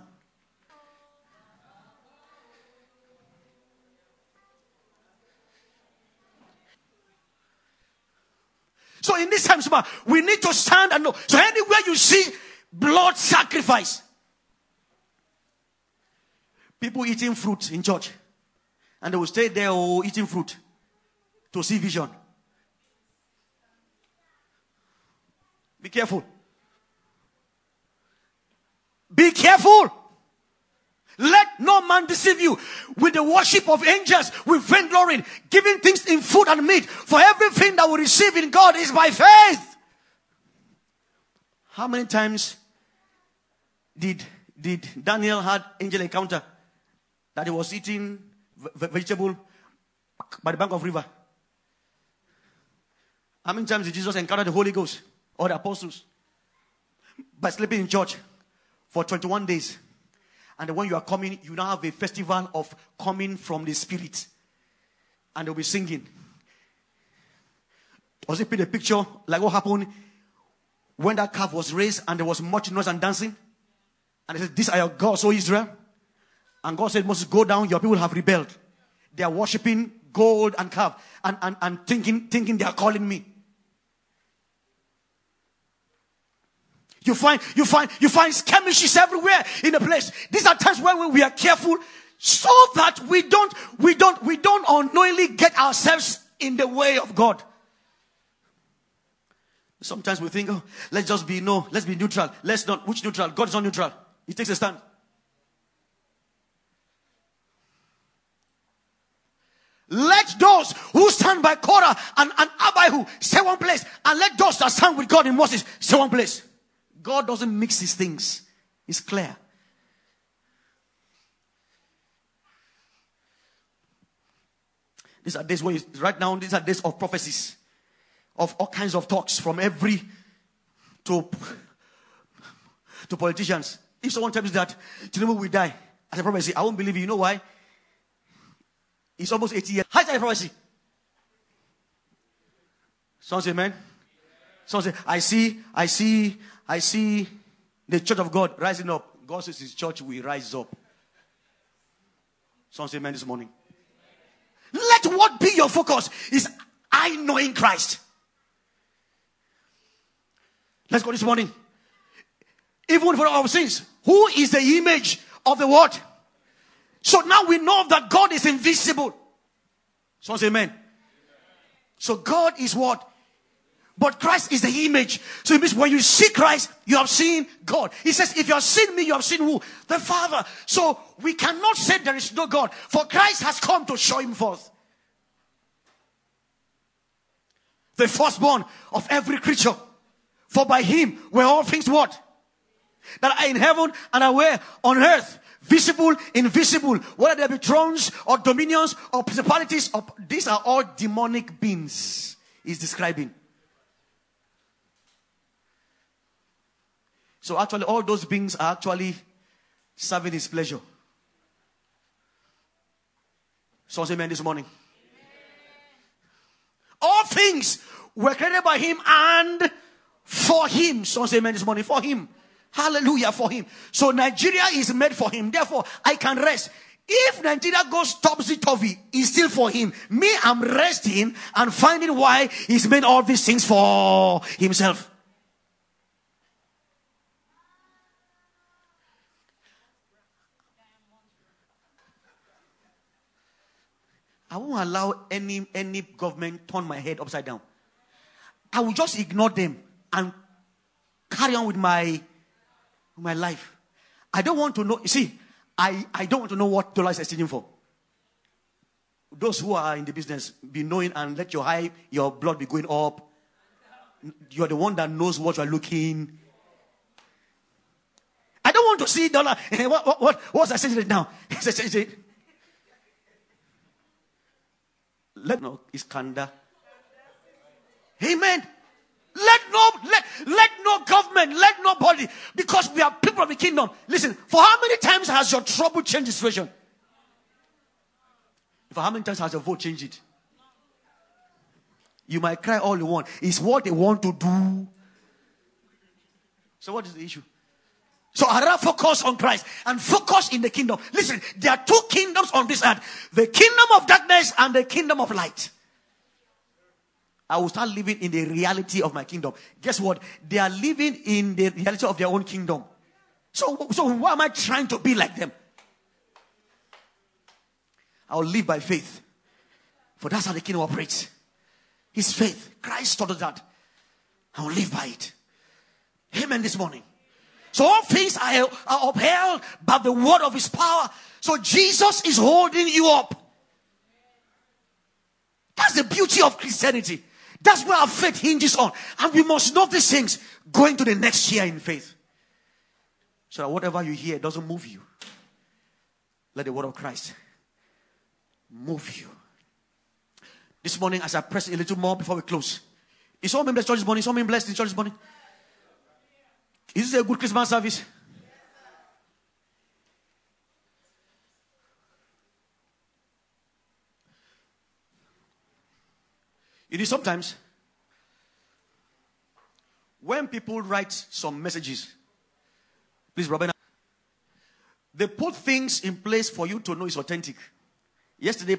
So in this time, we need to stand and know. So anywhere you see blood sacrifice, people eating fruit in church, and they will stay there oh, eating fruit to see vision. Be careful. Be careful. Let no man deceive you with the worship of angels, with vainglory, giving things in food and meat. For everything that we receive in God is by faith. How many times did, did Daniel had angel encounter that he was eating vegetable by the bank of river? How many times did Jesus encounter the Holy Ghost or the apostles? By sleeping in church for 21 days. And when you are coming, you now have a festival of coming from the Spirit. And they'll be singing. Was it a picture like what happened when that calf was raised and there was much noise and dancing? And he said, These are your gods, O Israel. And God said, Moses, go down, your people have rebelled. They are worshiping gold and calf and, and, and thinking, thinking they are calling me. You find, you find, you find skirmishes everywhere in the place. These are times when we are careful so that we don't, we don't, we don't unknowingly get ourselves in the way of God. Sometimes we think, oh, let's just be no, let's be neutral. Let's not, which neutral? God is not neutral. He takes a stand. Let those who stand by Korah and, and Abihu stay one place, and let those that stand with God in Moses stay one place. God doesn't mix his things. It's clear. These are days where right now, these are days of prophecies, of all kinds of talks from every to, to politicians. If someone tells me that Tinubu will die as a prophecy, I won't believe you. You know why? It's almost 80 years. How is that a prophecy? Someone say, amen. Someone say, I see, I see, I see the church of God rising up. God says his church will rise up. Someone say amen this morning. Let what be your focus is I knowing Christ. Let's go this morning. Even for our sins, who is the image of the word? So now we know that God is invisible. Someone say amen. So God is what? But Christ is the image. So it means when you see Christ, you have seen God. He says, if you have seen me, you have seen who? The Father. So we cannot say there is no God. For Christ has come to show him forth. The firstborn of every creature. For by him were all things what? That are in heaven and are where? On earth. Visible, invisible. Whether there be thrones or dominions or principalities. Or, these are all demonic beings. He's describing. So actually, all those beings are actually serving his pleasure. So say amen this morning. All things were created by him and for him. So say amen this morning. For him. Hallelujah for him. So Nigeria is made for him. Therefore, I can rest. If Nigeria goes topsy-turvy, it's still for him. Me, I'm resting and finding why he's made all these things for himself. I won't allow any, any government turn my head upside down. I will just ignore them and carry on with my, my life. I don't want to know. See, I, I don't want to know what dollar is exchanging for. Those who are in the business, be knowing and let your high, your blood be going up. You're the one that knows what you're looking. I don't want to see dollar. what, what, what, what's exchanging now? It's exchanging. Let no Iskanda. Amen. Let no let, let no government, let nobody, because we are people of the kingdom. Listen, for how many times has your trouble changed the situation? For how many times has your vote changed it? You might cry all you want. It's what they want to do. So, what is the issue? So, I rather focus on Christ and focus in the kingdom. Listen, there are two kingdoms on this earth the kingdom of darkness and the kingdom of light. I will start living in the reality of my kingdom. Guess what? They are living in the reality of their own kingdom. So, so why am I trying to be like them? I'll live by faith. For that's how the kingdom operates. His faith. Christ taught us that. I will live by it. Amen this morning. So all things are, are upheld by the word of his power. So Jesus is holding you up. That's the beauty of Christianity. That's where our faith hinges on. And we must know these things going to the next year in faith. So that whatever you hear doesn't move you. Let the word of Christ move you. This morning, as I press a little more before we close, is all someone blessed church this morning? Is all someone blessed in church this morning? Is this a good Christmas service? You know, sometimes when people write some messages, please, Robin, they put things in place for you to know it's authentic. Yesterday,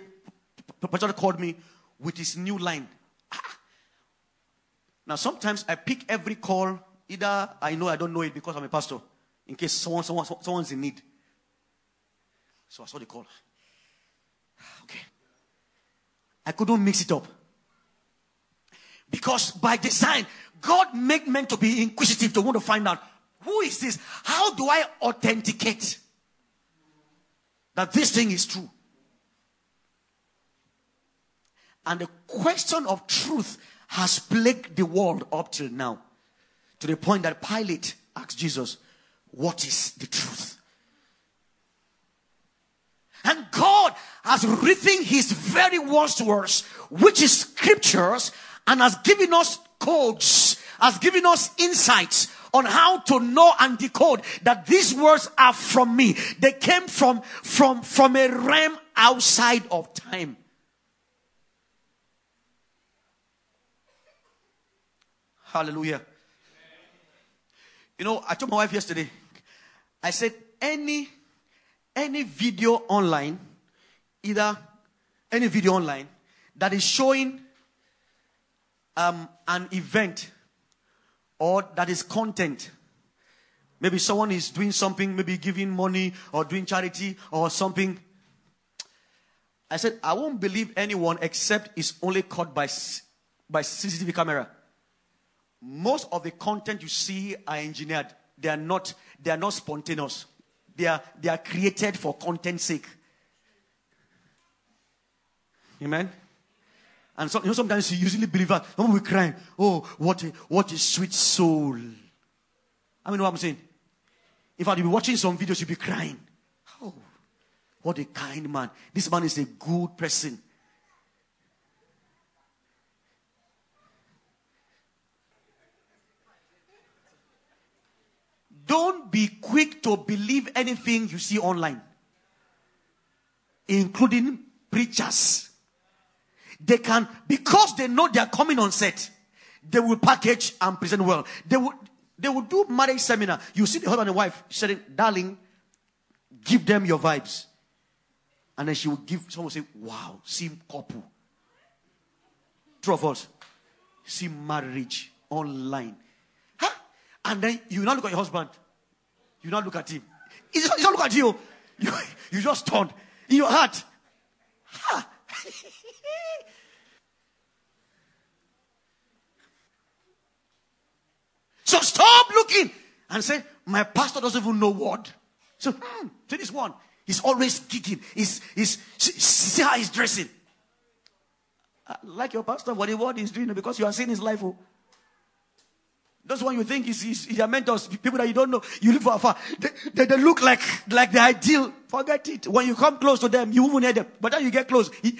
Pastor called me with his new line. Ah! Now, sometimes I pick every call, either I know I don't know it because I'm a pastor, in case someone, someone, someone's in need. So I saw the call. Okay. I couldn't mix it up. Because by design, God made men to be inquisitive to want to find out who is this? How do I authenticate that this thing is true? And the question of truth has plagued the world up till now. To the point that Pilate asked Jesus, What is the truth? And God has written his very worst words which is scriptures, and has given us codes, has given us insights on how to know and decode that these words are from me. They came from, from, from a realm outside of time. Hallelujah. You know, I told my wife yesterday, I said, any, any video online, either any video online that is showing um, an event or that is content. Maybe someone is doing something, maybe giving money or doing charity or something. I said, I won't believe anyone except it's only caught by, by CCTV camera. Most of the content you see are engineered. They are not, they are not spontaneous. They are, they are created for content sake. Amen. And so, you know, sometimes you usually believe that when we cry, oh, what a, what a sweet soul. I mean, what I'm saying? In fact, you'll be watching some videos, you'll be crying. Oh, what a kind man. This man is a good person. Don't be quick to believe anything you see online, including preachers. They can, because they know they are coming on set, they will package and present well. They will, they will do marriage seminar. You see the husband and wife saying, darling, give them your vibes. And then she will give, someone will say, wow, see couple. True of us. See marriage online. And then you now look at your husband. You now look at him. He just, not look at you. You, you just turned in your heart. Ha! so stop looking and say, My pastor doesn't even know what. So, hmm, see this one. He's always kicking. He's, he's, see how he's dressing. I like your pastor, what he's doing because you are seeing his life. Oh. Those one you think is, is, is your mentors, people that you don't know, you live afar. They, they, they, look like, like the ideal. Forget it. When you come close to them, you won't hear them. But then you get close. He,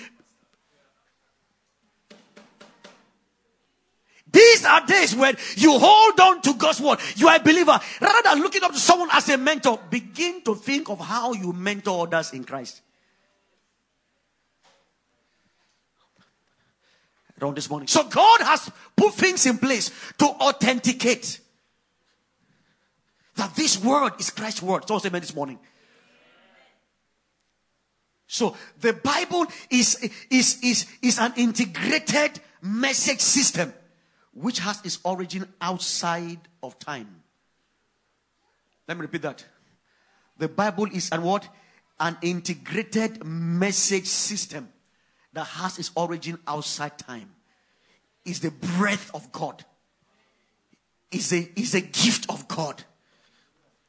These are days when you hold on to God's word. You are a believer. Rather than looking up to someone as a mentor, begin to think of how you mentor others in Christ. Around this morning. So God has put things in place to authenticate that this word is Christ's word. So amen this morning. So the Bible is, is, is, is an integrated message system which has its origin outside of time. Let me repeat that. The Bible is an what? An integrated message system that has its origin outside time. Is the breath of God. Is a, is a gift of God.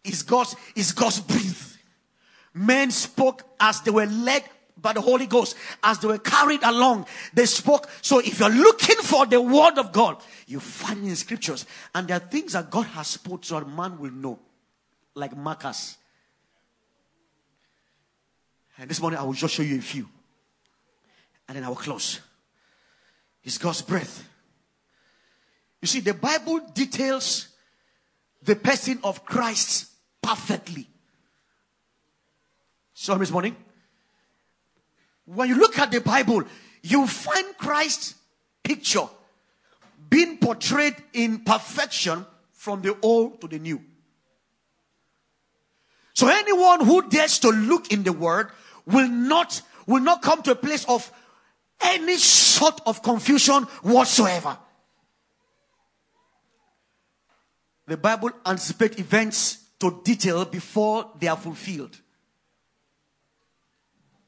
Is God's, is God's breath. Men spoke as they were led by the Holy Ghost, as they were carried along. They spoke. So if you're looking for the word of God, you find in scriptures. And there are things that God has spoken so man will know. Like markers. And this morning I will just show you a few. And then I will close. It's God's breath. You see, the Bible details the person of Christ perfectly. So this morning, when you look at the Bible, you find Christ's picture being portrayed in perfection from the old to the new. So anyone who dares to look in the word will not will not come to a place of any sort of confusion whatsoever. The Bible anticipates events to detail before they are fulfilled.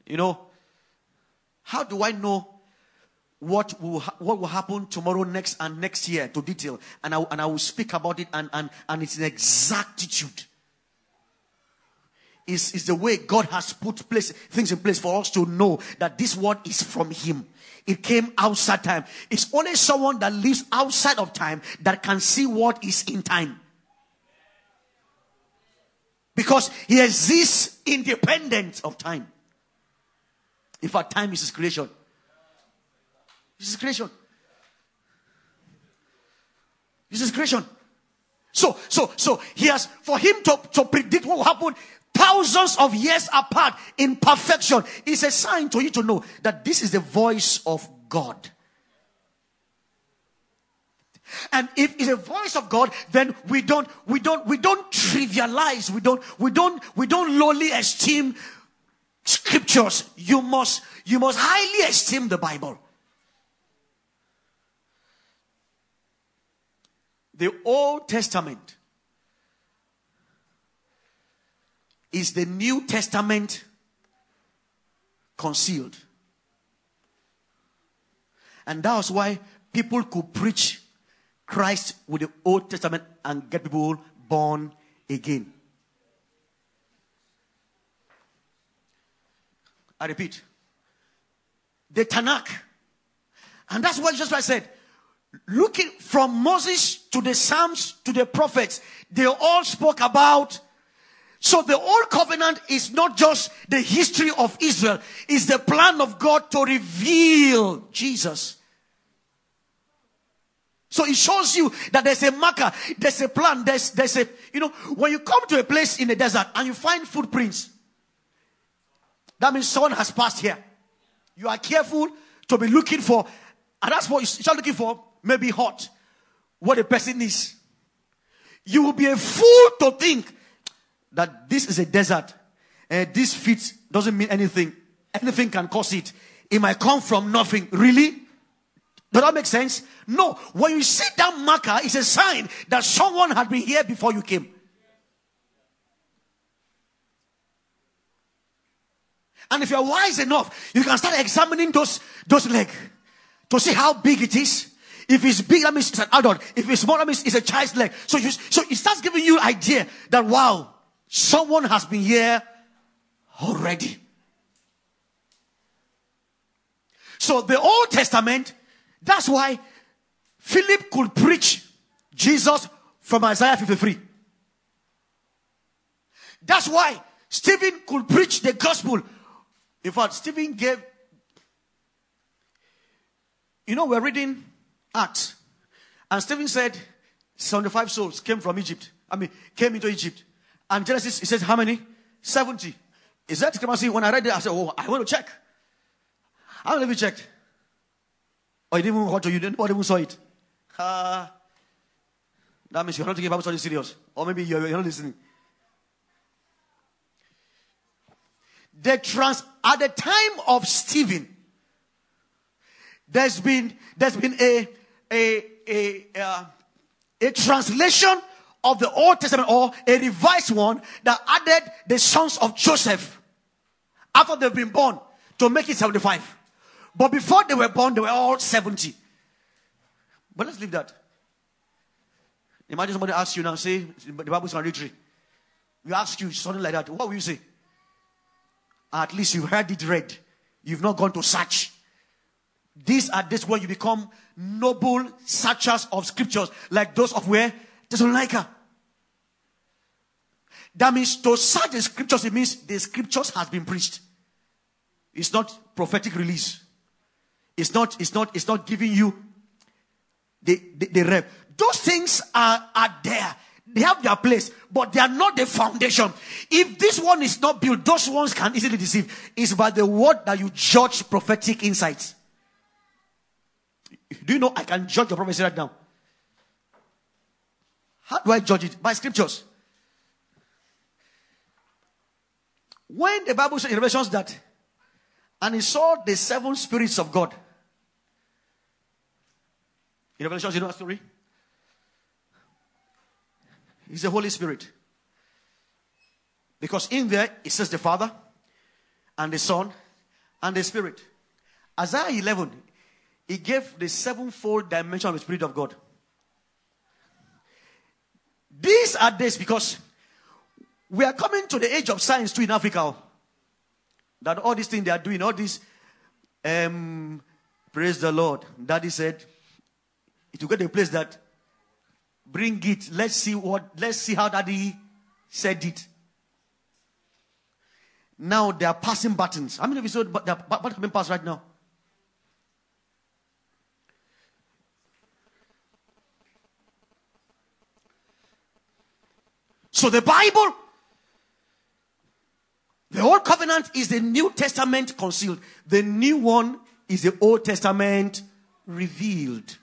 You know, how do I know what will, ha- what will happen tomorrow, next, and next year to detail? And I, and I will speak about it, and, and, and it's an exactitude. Is is the way God has put place, things in place for us to know that this word is from Him. It came outside time. It's only someone that lives outside of time that can see what is in time. Because he exists independent of time. In fact, time is his creation. This is creation. This is creation. So, so, so he has, for him to, to predict what will happen thousands of years apart in perfection is a sign to you to know that this is the voice of God. And if it's a voice of God, then we don't, we don't, we don't trivialize. We don't, we don't, we don't lowly esteem scriptures, you must, you must highly esteem the Bible. The Old Testament is the New Testament concealed. And that was why people could preach Christ with the Old Testament and get people born again. I repeat, the Tanakh. And that's what Jesus Christ said. Looking from Moses to the Psalms to the prophets, they all spoke about. So the old covenant is not just the history of Israel, it's the plan of God to reveal Jesus. So it shows you that there's a marker, there's a plan, there's, there's a, you know, when you come to a place in the desert and you find footprints, that means someone has passed here. You are careful to be looking for, and that's what you start looking for, maybe hot, what a person is. You will be a fool to think that this is a desert and this fit doesn't mean anything. Anything can cause it. It might come from nothing. Really? Does that make sense? No. When you see that marker, it's a sign that someone had been here before you came. And if you're wise enough, you can start examining those, those legs to see how big it is. If it's big, that means it's an adult. If it's small, that means it's a child's leg. So you, so it starts giving you idea that wow, someone has been here already. So the Old Testament, that's why Philip could preach Jesus from Isaiah 53. That's why Stephen could preach the gospel in fact, Stephen gave, you know, we're reading Acts, and Stephen said 75 souls came from Egypt. I mean, came into Egypt. And Genesis, he says, how many? 70. Is that discrepancy? When I read it, I said, oh, I want to check. How many of you checked? Or it didn't even occur to you, didn't nobody even saw it. Uh, that means you're not taking Bible study serious. Or maybe you're, you're not listening. The trans at the time of Stephen, there's been there's been a a a uh, a translation of the Old Testament or a revised one that added the sons of Joseph after they've been born to make it 75. But before they were born, they were all 70. But let's leave that. Imagine somebody asks you now, say, the Bible is contradictory. We ask you something like that. What will you say? At least you've heard it read. You've not gone to search. These are this where you become noble searchers of scriptures, like those of where Thessalonica. That means to search the scriptures, it means the scriptures has been preached. It's not prophetic release. It's not, it's not, it's not giving you the, the, the rev. Those things are, are there. They have their place, but they are not the foundation. If this one is not built, those ones can easily deceive. It's by the word that you judge prophetic insights. Do you know I can judge your prophecy right now? How do I judge it? By scriptures. When the Bible says in Revelations that, and he saw the seven spirits of God. In Revelations, you know that story? He's the Holy Spirit. Because in there it says the Father and the Son and the Spirit. Isaiah 11, he gave the sevenfold dimension of the Spirit of God. These are days because we are coming to the age of science too in Africa. That all these things they are doing, all this, um, praise the Lord. Daddy said, it will get a place that bring it. Let's see what, let's see how daddy said it. Now they are passing buttons. How many of you saw but buttons being passed right now? So the Bible, the Old Covenant is the New Testament concealed. The new one is the Old Testament revealed.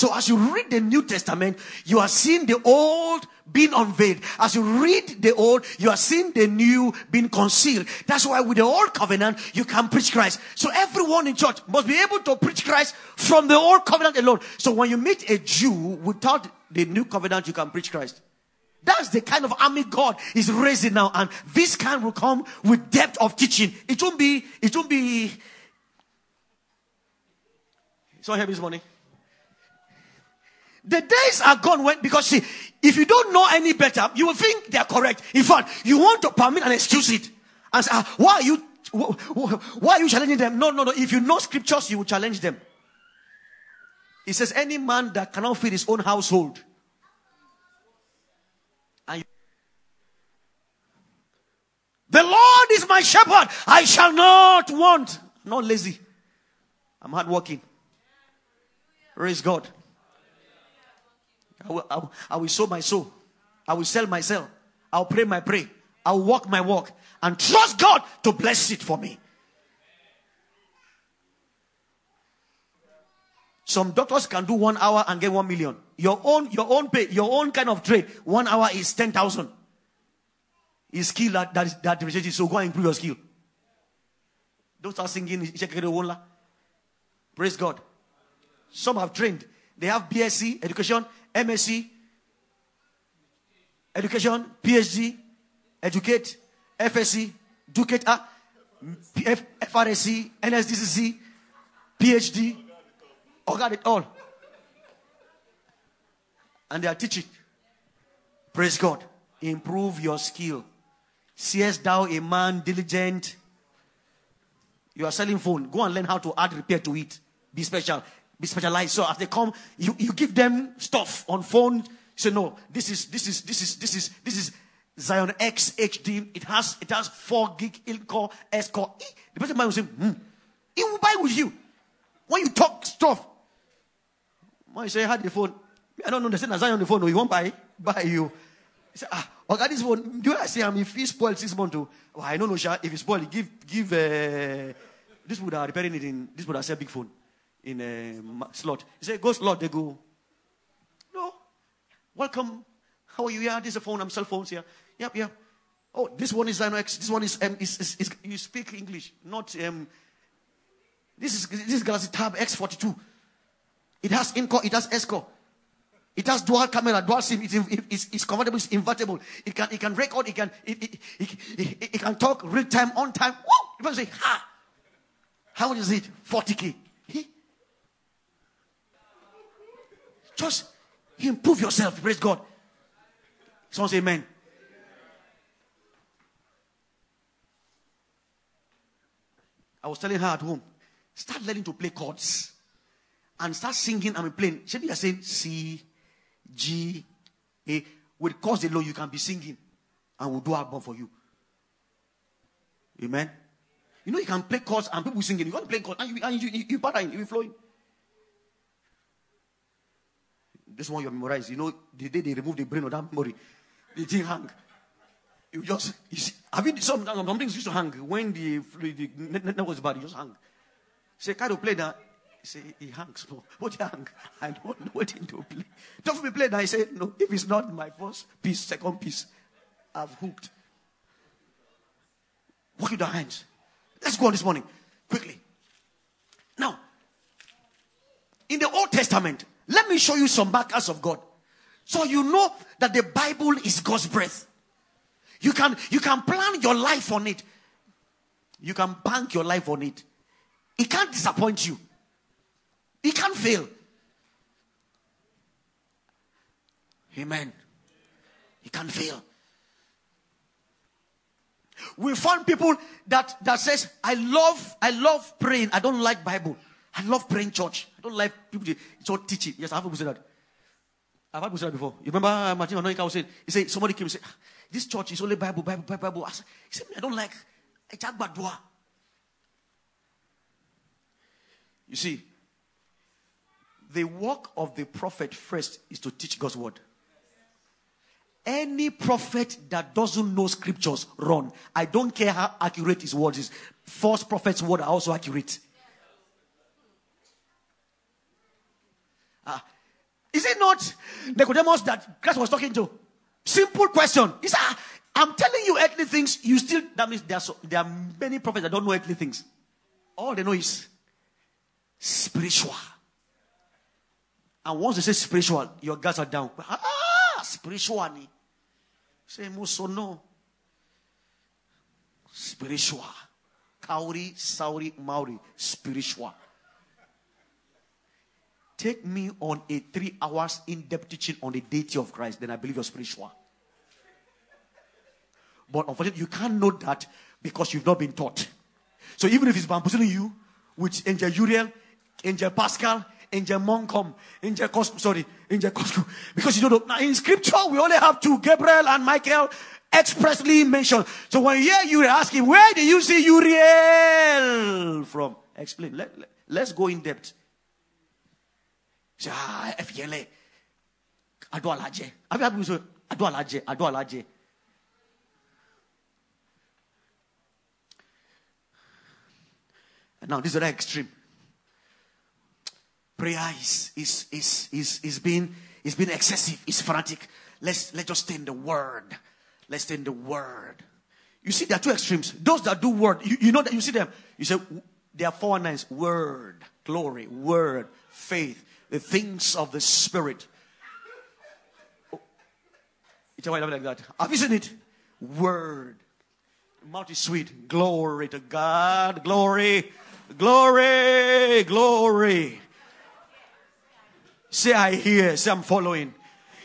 So as you read the New Testament, you are seeing the old being unveiled. As you read the old, you are seeing the new being concealed. That's why with the old covenant, you can preach Christ. So everyone in church must be able to preach Christ from the old covenant alone. So when you meet a Jew without the new covenant, you can preach Christ. That's the kind of army God is raising now. And this kind will come with depth of teaching. It won't be, it won't be. So here this morning. The days are gone when, because see, if you don't know any better, you will think they are correct. In fact, you want to permit and excuse it. And say, ah, why are you, why are you challenging them? No, no, no. If you know scriptures, you will challenge them. He says, any man that cannot feed his own household. And the Lord is my shepherd. I shall not want. Not lazy. I'm hardworking. Praise God. I will, I, will, I will sow my soul. I will sell myself. I'll pray my pray. I'll walk my walk and trust God to bless it for me. Some doctors can do one hour and get one million. Your own, your own pay, your own kind of trade, one hour is 10,000. Is skill that, that, that differentiates. So go and improve your skill. Don't start singing. Praise God. Some have trained. They have BSc education, MSc, education, PhD, educate, FSC, Ducate, uh, F, FRSC, NSDCC, PhD, or got it all. And they are teaching. Praise God. Improve your skill. Seest thou a man diligent? You are selling phone. Go and learn how to add repair to it. Be special be specialized. So as they come, you, you give them stuff on phone. Say, no, this is, this is, this is, this is, this is Zion X HD. It has, it has 4 gig in core, S core. The person might say, hmm, it will buy with you. When you talk stuff, when you say, had the phone, I don't understand Xion on the phone, no, he won't buy, buy you. He say, ah, okay, this phone, do I say, I'm if he spoiled six months? Oh, I don't know, if he spoiled, give, give, uh, this would are repairing it in this would have said big phone in a slot. He said, Go slot, they go. No. Welcome. How are you? Yeah, this is a phone. I'm cell phones here. Yep, yep. Oh, this one is X. This one is, um, is, is, is, you speak English, not um, this is this is Galaxy Tab X42. It has in-core, it has S-core. It has dual camera, dual SIM. It's, it's, it's convertible, it's invertible. It can, it can record, it can, it, it, it, it, it can talk real time, on time. Woo! People say, ha! How much is it? 40k. He? Just improve yourself. Praise God. Someone say amen. I was telling her at home, start learning to play chords and start singing and playing. Should be saying C, G, A. With chords alone, you can be singing and we'll do album for you. Amen. You know, you can play chords and people singing. You can play chords and you, and you, you, you you be flowing. This one you memorize. You know, the day they remove the brain of that memory, the thing hang. You just, you see, have you, some, some things used to hang when the, the network was bad, you just hang. Say, of play that. Say, he hangs. No, what he hang? I don't know what to play. Don't me play that. I say, no, if it's not my first piece, second piece, I've hooked. Work with your hands. Let's go on this morning, quickly. Now, in the Old Testament, let me show you some markers of God. So you know that the Bible is God's breath. You can, you can plan your life on it. You can bank your life on it. It can't disappoint you. It can't fail. Amen. It can't fail. We find people that, that says, I love, I love praying. I don't like Bible. I love praying church. I don't like people to, all teaching. Yes, I have people say that. I've had people say that before. You remember uh, Martin Anoika was saying, he said, somebody came and said, this church is only Bible, Bible, Bible, Bible. I said, he said, I don't like Badua. You see, the work of the prophet first is to teach God's word. Any prophet that doesn't know scriptures, run. I don't care how accurate his word is. False prophets' word are also accurate. Ah, is it not Nicodemus that Christ was talking to? Simple question. He said, ah, I'm telling you earthly things, you still, that means there are, so, there are many prophets that don't know earthly things. All they know is spiritual. And once they say spiritual, your guards are down. Ah, spiritual. Say, Muso, no. Spiritual. Kauri, Sauri, Maori. Spiritual. Take me on a three hours in depth teaching on the deity of Christ, then I believe you're spiritual. But unfortunately, you can't know that because you've not been taught. So even if it's bamboozling you with Angel Uriel, Angel Pascal, Angel Moncom, Angel Cosco, sorry, Angel Cosco, because you don't know. Now in scripture, we only have two, Gabriel and Michael expressly mentioned. So when you hear Uriel, ask him, where do you see Uriel from? Explain. Let, let, let's go in depth. Say, ah, FYLA. Ado alaje. Have you had people say, Ado alaje, Ado alaje. And now this is very extreme. Prayer is is is is is being is being excessive, it's frantic. Let's let's just stay in the word. Let's stay in the word. You see, there are two extremes. Those that do word, you, you know that you see them. You say there are four nines: word, glory, word, faith, the things of the Spirit. It's a like that. You seen it? Word. Is sweet. Glory to God. Glory. Glory. Glory. Say I hear. Say I'm following.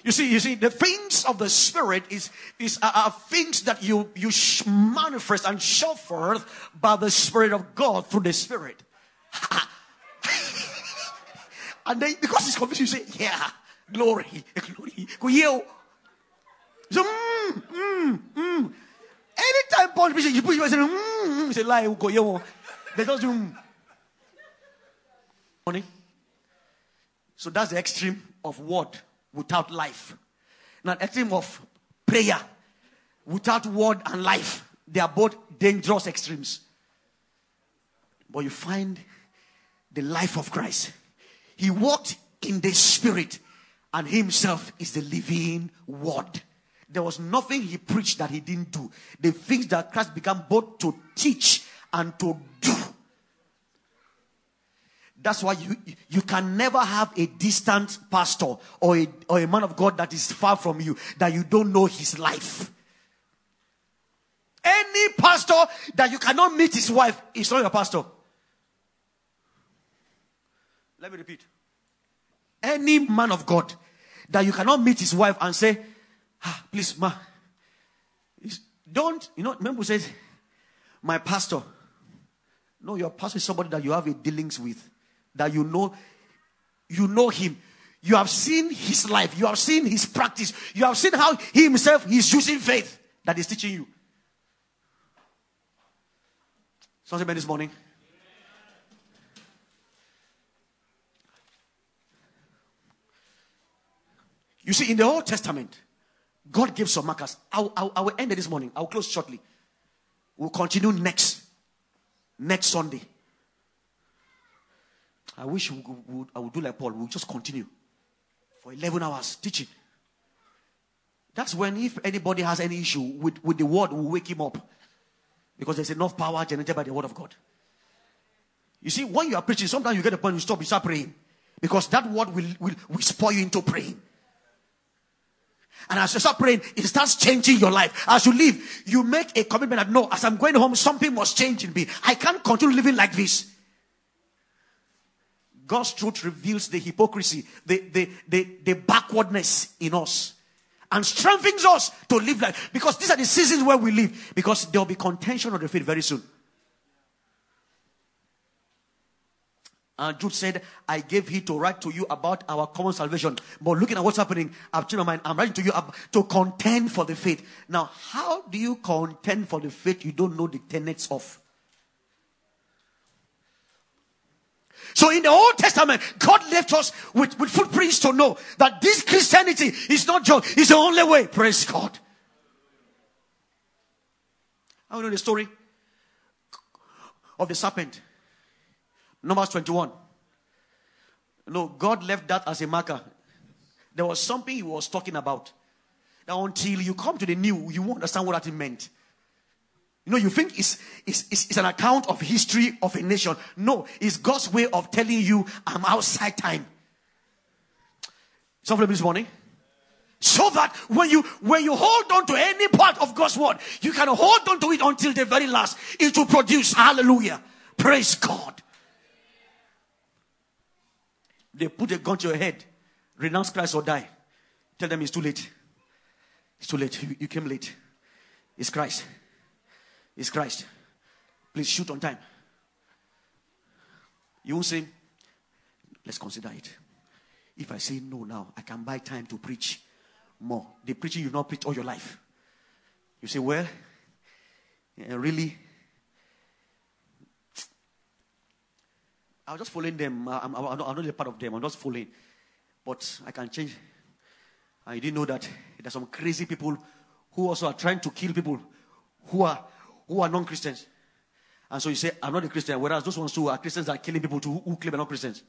You see, you see, the things of the Spirit is, is uh, are things that you, you manifest and show forth by the Spirit of God through the Spirit. And then because it's confused, you say, yeah, glory, glory. So, mm, mm, mm. Anytime Paul preaches, you push your say, mm, mm, say, lie, go yo. They just do, mm. Money. So that's the extreme of word without life. Now, extreme of prayer without word and life. They are both dangerous extremes. but you find the life of Christ. He walked in the spirit and himself is the living word. There was nothing he preached that he didn't do. The things that Christ began both to teach and to do. That's why you, you can never have a distant pastor or a, or a man of God that is far from you that you don't know his life. Any pastor that you cannot meet his wife is not your pastor. Let me repeat. Any man of God that you cannot meet his wife and say, ah, please, ma, don't, you know, remember says, my pastor. No, your pastor is somebody that you have a dealings with, that you know, you know him. You have seen his life. You have seen his practice. You have seen how he himself is using faith that is teaching you. Something this morning. You see, in the Old Testament, God gave some markers. I'll, I'll, I will end it this morning. I'll close shortly. We'll continue next, next Sunday. I wish we I would do like Paul. We'll just continue for 11 hours teaching. That's when, if anybody has any issue with, with the word, we'll wake him up. Because there's enough power generated by the word of God. You see, when you are preaching, sometimes you get a point, you stop, you start praying. Because that word will, will, will spoil you into praying. And as you start praying, it starts changing your life. As you leave, you make a commitment that no, as I'm going home, something must change in me. I can't continue living like this. God's truth reveals the hypocrisy, the, the, the, the backwardness in us and strengthens us to live life. Because these are the seasons where we live. Because there will be contention of the faith very soon. And Jude said, I gave heed to write to you about our common salvation. But looking at what's happening, I've changed my mind. I'm writing to you to contend for the faith. Now, how do you contend for the faith you don't know the tenets of? So in the Old Testament, God left us with, with footprints to know that this Christianity is not just, it's the only way. Praise God. I know the story of the serpent. Numbers 21. No, God left that as a marker. There was something he was talking about. Now, until you come to the new, you won't understand what that meant. You know, you think it's, it's, it's, it's, an account of history of a nation. No, it's God's way of telling you, I'm outside time. Somebody this morning? So that when you when you hold on to any part of God's word, you can hold on to it until the very last. It will produce. Hallelujah. Praise God. They put a gun to your head. Renounce Christ or die. Tell them it's too late. It's too late. You, you came late. It's Christ. It's Christ. Please shoot on time. You won't say, let's consider it. If I say no now, I can buy time to preach more. The preaching you've not preached all your life. You say, well, eh, really, I was just following them. I, am I'm not a part of them. I'm just following. But I can change. I didn't know that there's some crazy people who also are trying to kill people who are who are non-Christians. And so you say, I'm not a Christian, whereas those ones who are Christians are killing people too, who claim they're not Christians.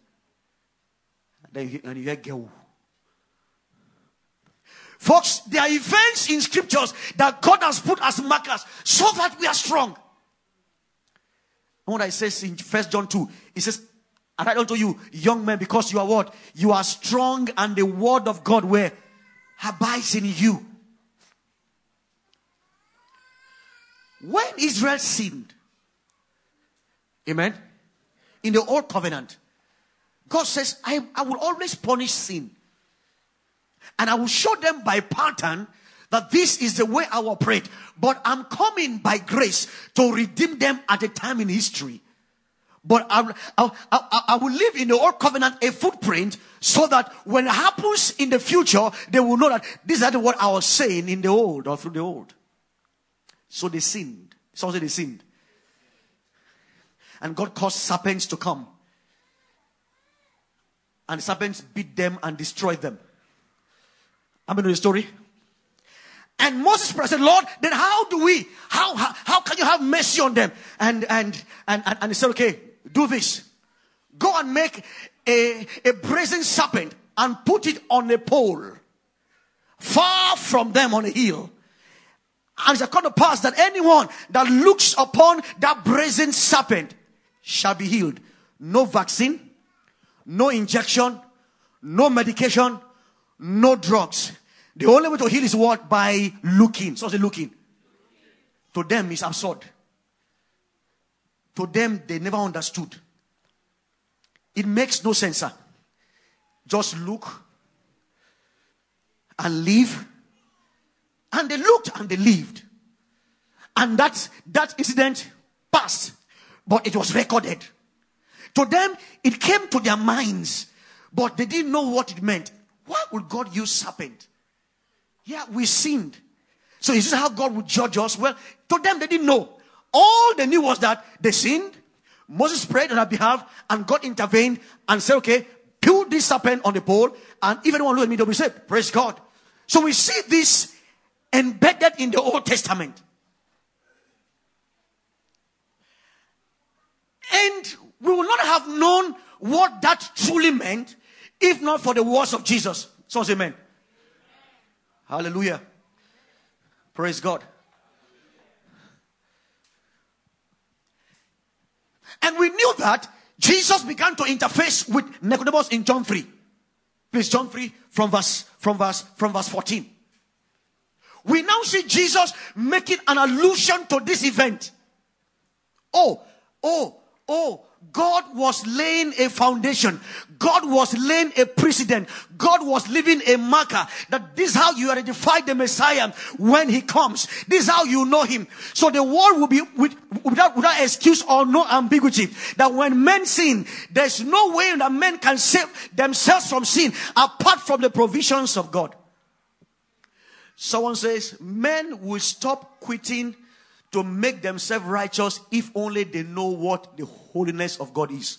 And then you, and you hear girl. Folks, there are events in scriptures that God has put as markers so that we are strong. What I says in First John 2, it says, I don't tell you, young men, because you are what? You are strong and the word of God where abides in you. When Israel sinned, amen, in the old covenant, God says, I, I will always punish sin. And I will show them by pattern that this is the way I will operate. But I'm coming by grace to redeem them at a time in history. But I, I, I, I, will leave in the old covenant a footprint so that when it happens in the future, they will know that this is what I was saying in the old or through the old. So they sinned. Said they sinned. And God caused serpents to come. And serpents beat them and destroyed them. I mean the story. And Moses said, Lord, then how do we, how, how, how can you have mercy on them? And, and, and, and, and he said, okay, do this. Go and make a, a brazen serpent and put it on a pole far from them on a hill. And it shall come to pass that anyone that looks upon that brazen serpent shall be healed. No vaccine, no injection, no medication, no drugs. The only way to heal is what? By looking. So say looking. To them is absurd. To them, they never understood. It makes no sense, sir. Just look and live. And they looked and they lived. And that, that incident passed, but it was recorded. To them, it came to their minds, but they didn't know what it meant. Why would God use serpent? Yeah, we sinned. So is this how God would judge us? Well, to them, they didn't know. All they knew was that they sinned. Moses prayed on our behalf and God intervened and said, okay, put this serpent on the pole and if anyone look at me, they'll be saved. Praise God. So we see this embedded in the Old Testament. And we would not have known what that truly meant if not for the words of Jesus. So amen. Hallelujah. Praise God. And we knew that Jesus began to interface with Nicodemus in John 3. Please, John 3 from verse, from verse, from verse 14. We now see Jesus making an allusion to this event. Oh, oh, oh, God was laying a foundation. God was laying a precedent. God was leaving a marker that this is how you identify the Messiah when he comes. This is how you know him. So the world will be with, without, without excuse or no ambiguity that when men sin, there's no way that men can save themselves from sin apart from the provisions of God. Someone says men will stop quitting to make themselves righteous if only they know what the holiness of God is.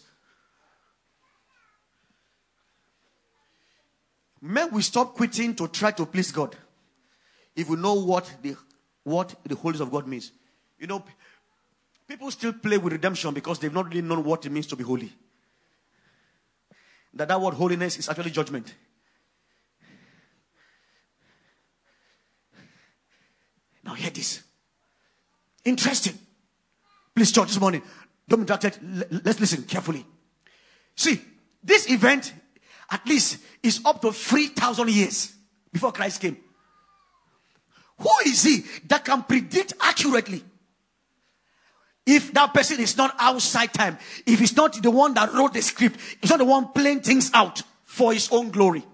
Men will stop quitting to try to please God if we know what the what the holiness of God means. You know, people still play with redemption because they've not really known what it means to be holy. That that word holiness is actually judgment. Now hear this. Interesting. Please, church, this morning, don't be distracted. Let's listen carefully. See, this event, at least, is up to 3,000 years before Christ came. Who is he that can predict accurately? If that person is not outside time, if he's not the one that wrote the script, he's not the one playing things out for his own glory.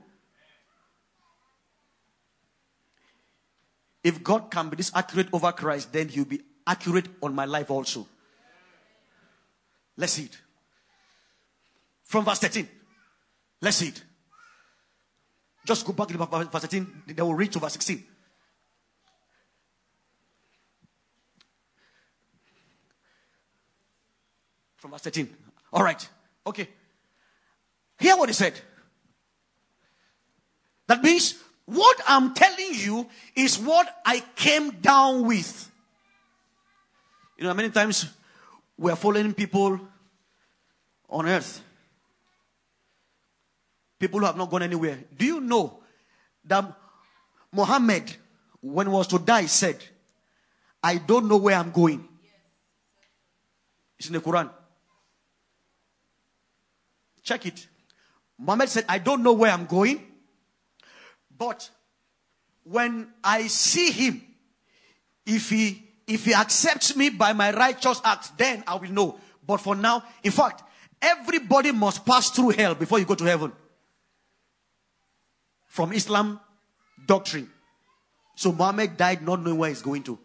If God can be this accurate over Christ, then he'll be accurate on my life also. Let's see it. From verse 13. Let's see it. Just go back to verse 13, then we'll read to verse 16. From verse 13. All right. Okay. Hear what he said. That means what I'm telling you is what I came down with. You know, many times we are following people on earth. People who have not gone anywhere. Do you know that Muhammad, when he was to die, said, I don't know where I'm going. It's in the Quran. Check it. Muhammad said, I don't know where I'm going, but when I see him, if he if he accepts me by my righteous acts, then I will know. But for now, in fact, everybody must pass through hell before you go to heaven. From Islam doctrine. So Muhammad died not knowing where he's going to.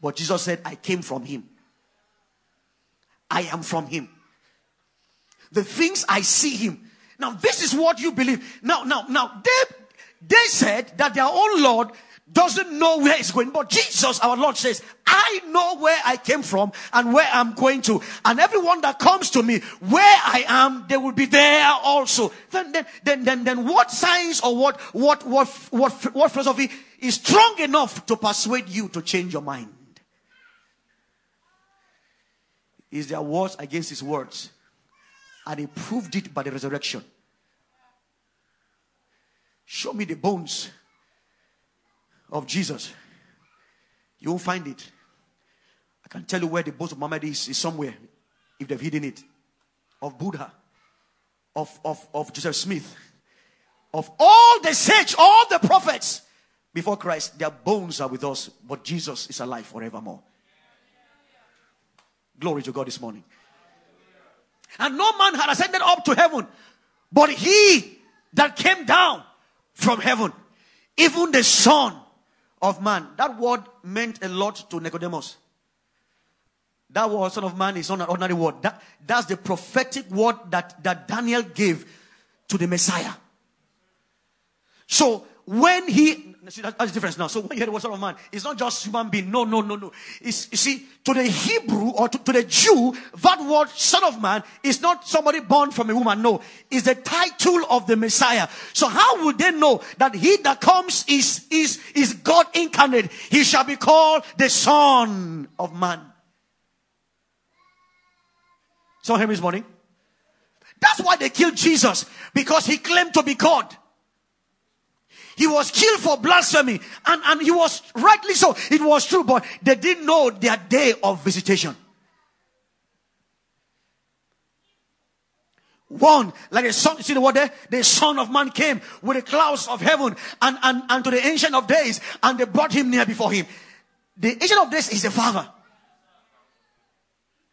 But Jesus said, I came from him. I am from him. The things I see him. Now, this is what you believe. Now, now, now, they, they said that their own Lord doesn't know where he's going. But Jesus, our Lord says, I know where I came from and where I'm going to. And everyone that comes to me, where I am, they will be there also. Then, then, then, then, then what science or what, what, what, what, what philosophy is strong enough to persuade you to change your mind? is there words against his words. And he proved it by the resurrection. Show me the bones of Jesus. You won't find it. I can tell you where the bones of Muhammad is, is somewhere, if they've hidden it. Of Buddha, of, of, of Joseph Smith, of all the saints, all the prophets before Christ, their bones are with us, but Jesus is alive forevermore. Glory to God this morning. And no man had ascended up to heaven, but he that came down from heaven, even the Son of Man. That word meant a lot to Nicodemus. That word, Son of Man, is not an ordinary word. That, that's the prophetic word that, that Daniel gave to the Messiah. So when he see, that's the difference now. So when you hear the word son of man, it's not just human being. No, no, no, no. It's, you see, to the Hebrew or to, to the Jew, that word son of man is not somebody born from a woman. No, it's the title of the Messiah. So how would they know that he that comes is, is, is God incarnate? He shall be called the son of man. Someone hear me this morning? That's why they killed Jesus because he claimed to be God. He was killed for blasphemy. And, and he was rightly so. It was true, but they didn't know their day of visitation. One, like a son, you see the word there? The son of man came with the clouds of heaven and, and, and to the ancient of days and they brought him near before him. The ancient of days is the father.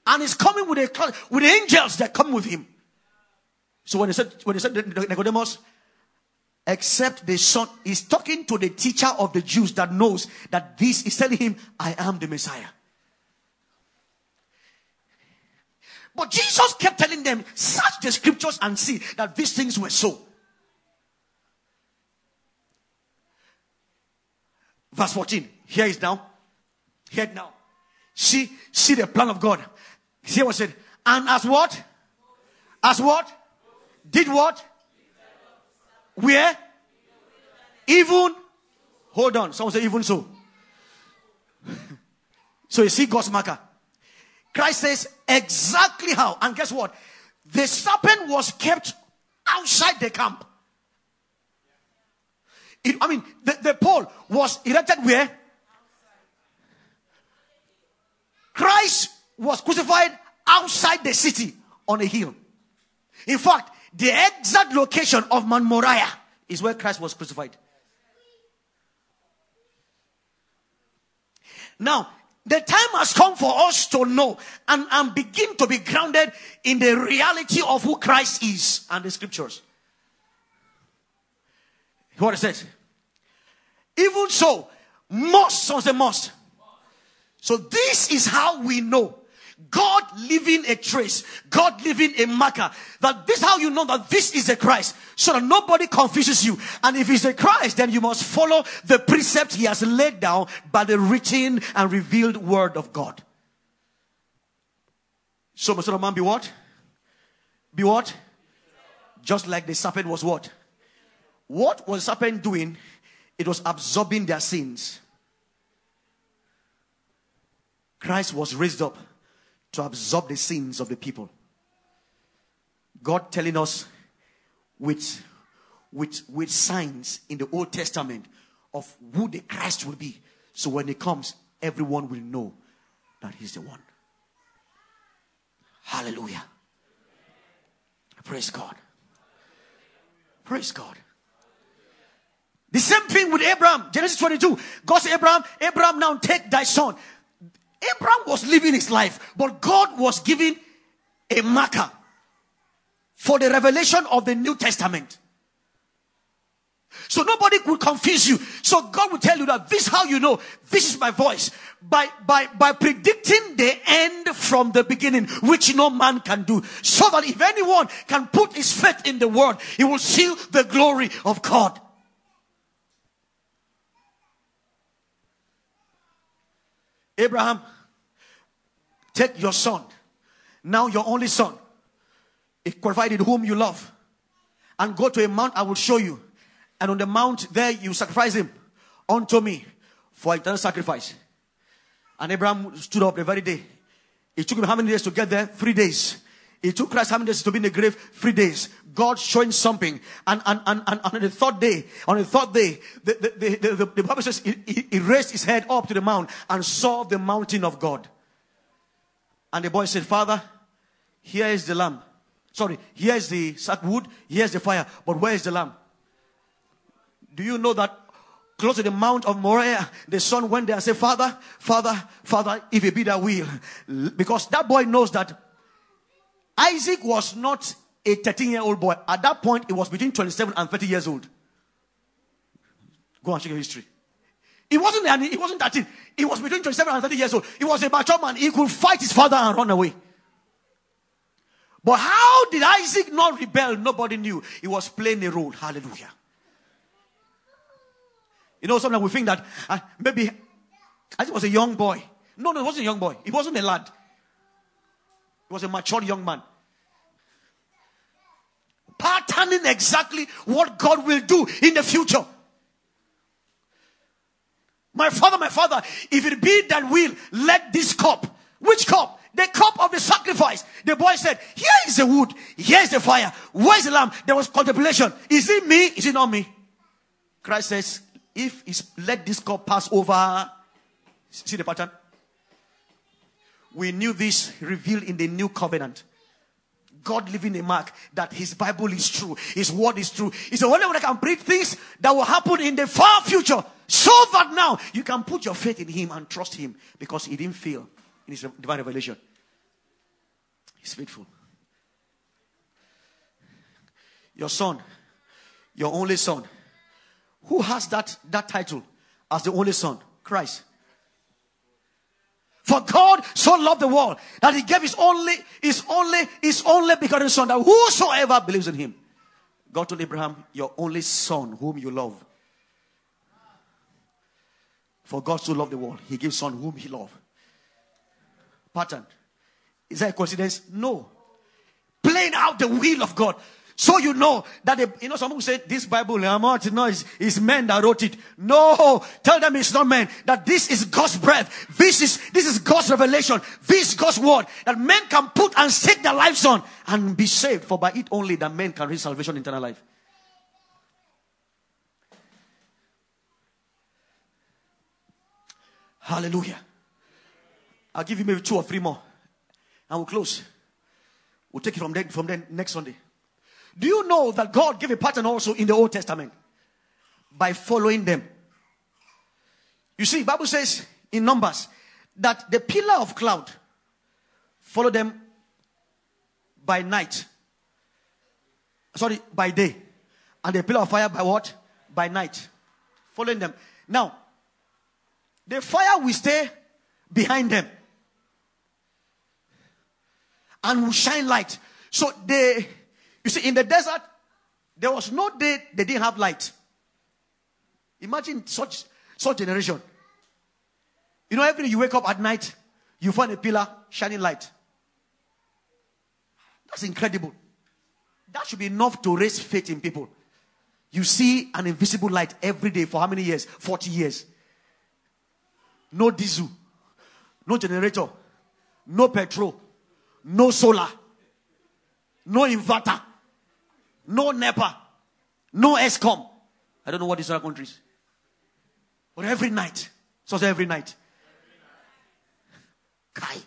And he's coming with a with angels that come with him. So when they said, when they said Nicodemus, except the son is talking to the teacher of the Jews that knows that this is telling him, I am the Messiah. But Jesus kept telling them, search the scriptures and see that these things were so. Verse 14. Here is now. Here now. See, see the plan of God. See what said. And as what? As what? Did what? Where? Even. Hold on. Someone say, even so. so you see God's marker. Christ says exactly how. And guess what? The serpent was kept outside the camp. It, I mean, the, the pole was erected where? Christ was crucified outside the city on a hill. In fact, the exact location of Mount Moriah is where Christ was crucified. Now, the time has come for us to know and, and begin to be grounded in the reality of who Christ is and the scriptures. What it says. Even so, must, someone say must. So this is how we know God leaving a trace, God leaving a marker. That this how you know that this is a Christ, so that nobody confuses you. And if it's a Christ, then you must follow the precept he has laid down by the written and revealed word of God. So must of man be what? Be what? Just like the serpent was what? What was serpent doing? It was absorbing their sins. Christ was raised up to absorb the sins of the people. God telling us with, with, with signs in the Old Testament of who the Christ will be. So when he comes, everyone will know that he's the one. Hallelujah. Praise God. Praise God. The same thing with Abraham. Genesis 22. God said, Abraham, Abraham, now take thy son. Abraham was living his life, but God was giving a marker for the revelation of the New Testament. So nobody could confuse you. So God will tell you that this is how you know this is my voice. By, by, by predicting the end from the beginning, which no man can do. So that if anyone can put his faith in the word, he will see the glory of God. Abraham, take your son, now your only son, provided whom you love, and go to a mount I will show you. And on the mount there you sacrifice him unto me for eternal sacrifice. And Abraham stood up the very day. It took him how many days to get there? Three days. It took Christ how many days to be in the grave? Three days. God showing something. And, and, and, and on the third day, on the third day, the, the, the, the, the Bible says he, he, raised his head up to the mount and saw the mountain of God. And the boy said, Father, here is the lamb. Sorry, here is the sack wood, here is the fire, but where is the lamb? Do you know that close to the Mount of Moriah, the son went there and said, Father, Father, Father, if it be that will. Because that boy knows that Isaac was not a 13 year old boy. At that point, he was between 27 and 30 years old. Go and check your history. He wasn't, he wasn't 13. He was between 27 and 30 years old. He was a mature man. He could fight his father and run away. But how did Isaac not rebel? Nobody knew. He was playing a role. Hallelujah. You know, sometimes we think that uh, maybe Isaac was a young boy. No, no, he wasn't a young boy. He wasn't a lad. He was a mature young man. Patterning exactly what God will do in the future. My father, my father, if it be that will, let this cup, which cup? The cup of the sacrifice. The boy said, Here is the wood, here is the fire, where is the lamb? There was contemplation. Is it me? Is it not me? Christ says, If it's, let this cup pass over. See the pattern? We knew this revealed in the new covenant. God leaving a mark that his Bible is true, his word is true. It's the only one that can predict things that will happen in the far future. So that now you can put your faith in him and trust him because he didn't fail in his divine revelation. He's faithful. Your son, your only son. Who has that, that title as the only son? Christ. For God so loved the world that he gave his only, his only, his only begotten son that whosoever believes in him. God told Abraham, your only son whom you love. For God so loved the world, he gives son whom he loved. Pattern. Is that a coincidence? No. Playing out the will of God. So you know that, you know, some people say this Bible, no, it's, it's men that wrote it. No, tell them it's not men. That this is God's breath. This is, this is God's revelation. This is God's word that men can put and stake their lives on and be saved. For by it only that men can reach salvation, eternal life. Hallelujah. I'll give you maybe two or three more. And we'll close. We'll take it from then from then next Sunday. Do you know that God gave a pattern also in the Old Testament? By following them. You see, Bible says in Numbers that the pillar of cloud followed them by night. Sorry, by day. And the pillar of fire by what? By night. Following them. Now, the fire will stay behind them and will shine light. So they you see, in the desert, there was no day they didn't have light. Imagine such such generation. You know, every day you wake up at night, you find a pillar shining light. That's incredible. That should be enough to raise faith in people. You see an invisible light every day for how many years? 40 years. No diesel, no generator, no petrol, no solar, no inverter. No NEPA. No Eskom. I don't know what these other countries. But every night. So every night. Kai.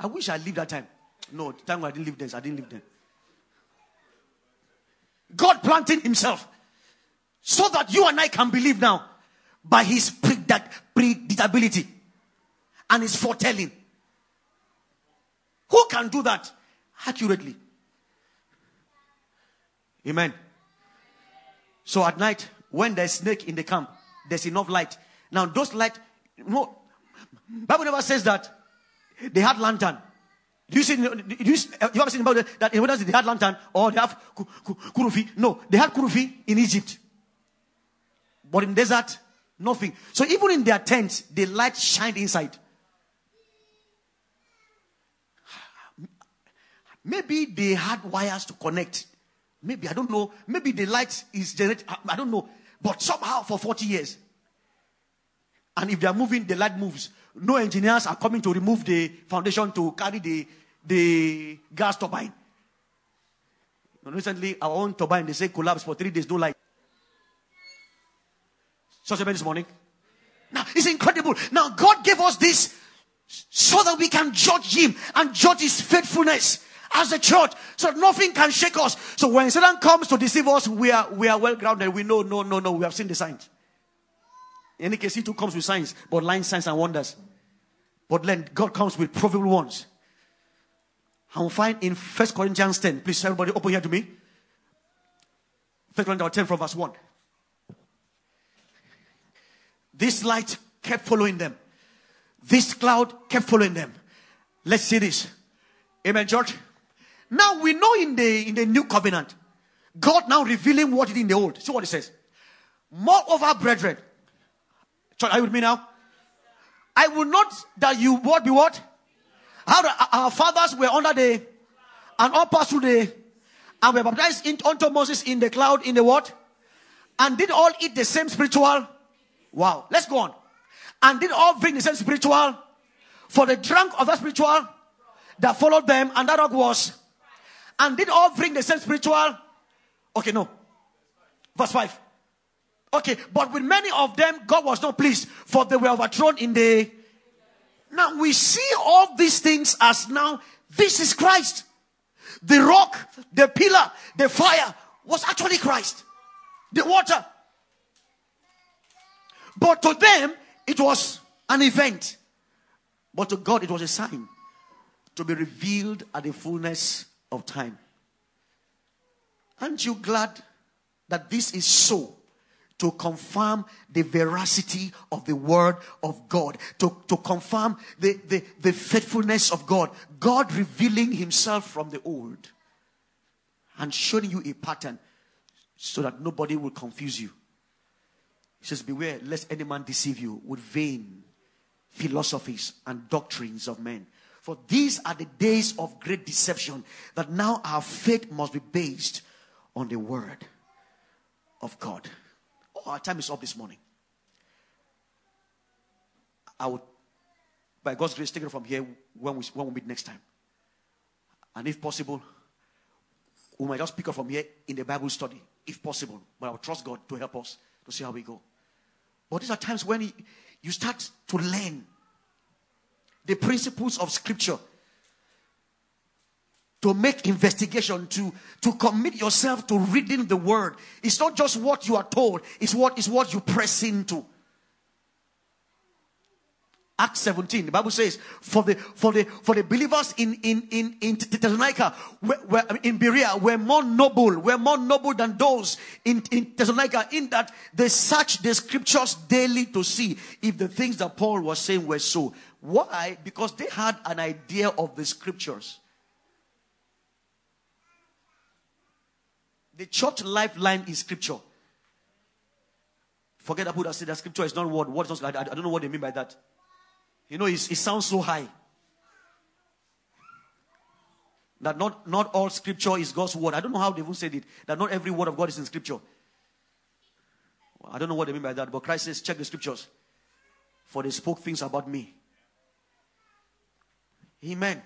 I wish I lived that time. No, the time I didn't live there. I didn't live there. God planting himself so that you and I can believe now by his predictability and his foretelling. Who can do that accurately? Amen. So at night, when there's snake in the camp, there's enough light. Now those light, no, Bible never says that they had lantern. Do you see? Do you, you ever seen about that? That in whether they had lantern or they have kurufi? No, they had kurufi in Egypt, but in desert, nothing. So even in their tents, the light shined inside. Maybe they had wires to connect. Maybe, I don't know. Maybe the light is generated. I don't know. But somehow for 40 years, And if they are moving, the light moves. No engineers are coming to remove the foundation to carry the, the gas turbine. recently, our own turbine, they say collapsed for three days, no light. Such a this morning. Now, it's incredible. Now, God gave us this so that we can judge Him and judge His faithfulness as a church. So nothing can shake us. So when Satan comes to deceive us, we are, we are well grounded. We know, no, no, no, we have seen the signs. In any case, he too comes with signs, but lying signs and wonders. But then God comes with provable ones. I will find in First Corinthians 10. Please, everybody, open here to me. First Corinthians 10 from verse 1. This light kept following them. This cloud kept following them. Let's see this. Amen, church. Now we know in the in the new covenant, God now revealing what it in the old. See what it says. Moreover, brethren, Church, are you with me now? I will not that you what be what? How our fathers were under the and all passed through the and were baptized in, unto Moses in the cloud in the what? And did all eat the same spiritual? Wow. Let's go on. And did all drink the same spiritual? For the drunk of that spiritual that followed them, and that was. And did all bring the same spiritual? Okay, no. Verse 5. Okay, but with many of them, God was not pleased, for they were overthrown in the. Now we see all these things as now, this is Christ. The rock, the pillar, the fire was actually Christ. The water. But to them, it was an event. But to God, it was a sign to be revealed at the fullness of time. Aren't you glad that this is so? to confirm the veracity of the word of God, to, to confirm the, the, the faithfulness of God. God revealing himself from the old and showing you a pattern so that nobody will confuse you. He says, Beware lest any man deceive you with vain philosophies and doctrines of men. For these are the days of great deception, that now our faith must be based on the word of God. Oh, our time is up this morning. I would, by God's grace, take it from here when we, when we meet next time. And if possible, we might just pick up from here in the Bible study, if possible. But I will trust God to help us to see how we go. But these are times when you start to learn the principles of Scripture to make investigation, to, to commit yourself to reading the word. It's not just what you are told, it's what is what you press into. Acts 17, the Bible says, for the for the for the believers in in in in Thessalonica, where, where, in Berea, were more noble, were more noble than those in in Thessalonica, in that they searched the scriptures daily to see if the things that Paul was saying were so. Why? Because they had an idea of the scriptures. The church lifeline is scripture. Forget about that said that scripture is not word. What is not, I, I don't know what they mean by that. You know, it, it sounds so high. That not, not all scripture is God's word. I don't know how they even said it. That not every word of God is in scripture. I don't know what they mean by that, but Christ says, check the scriptures. For they spoke things about me. Amen.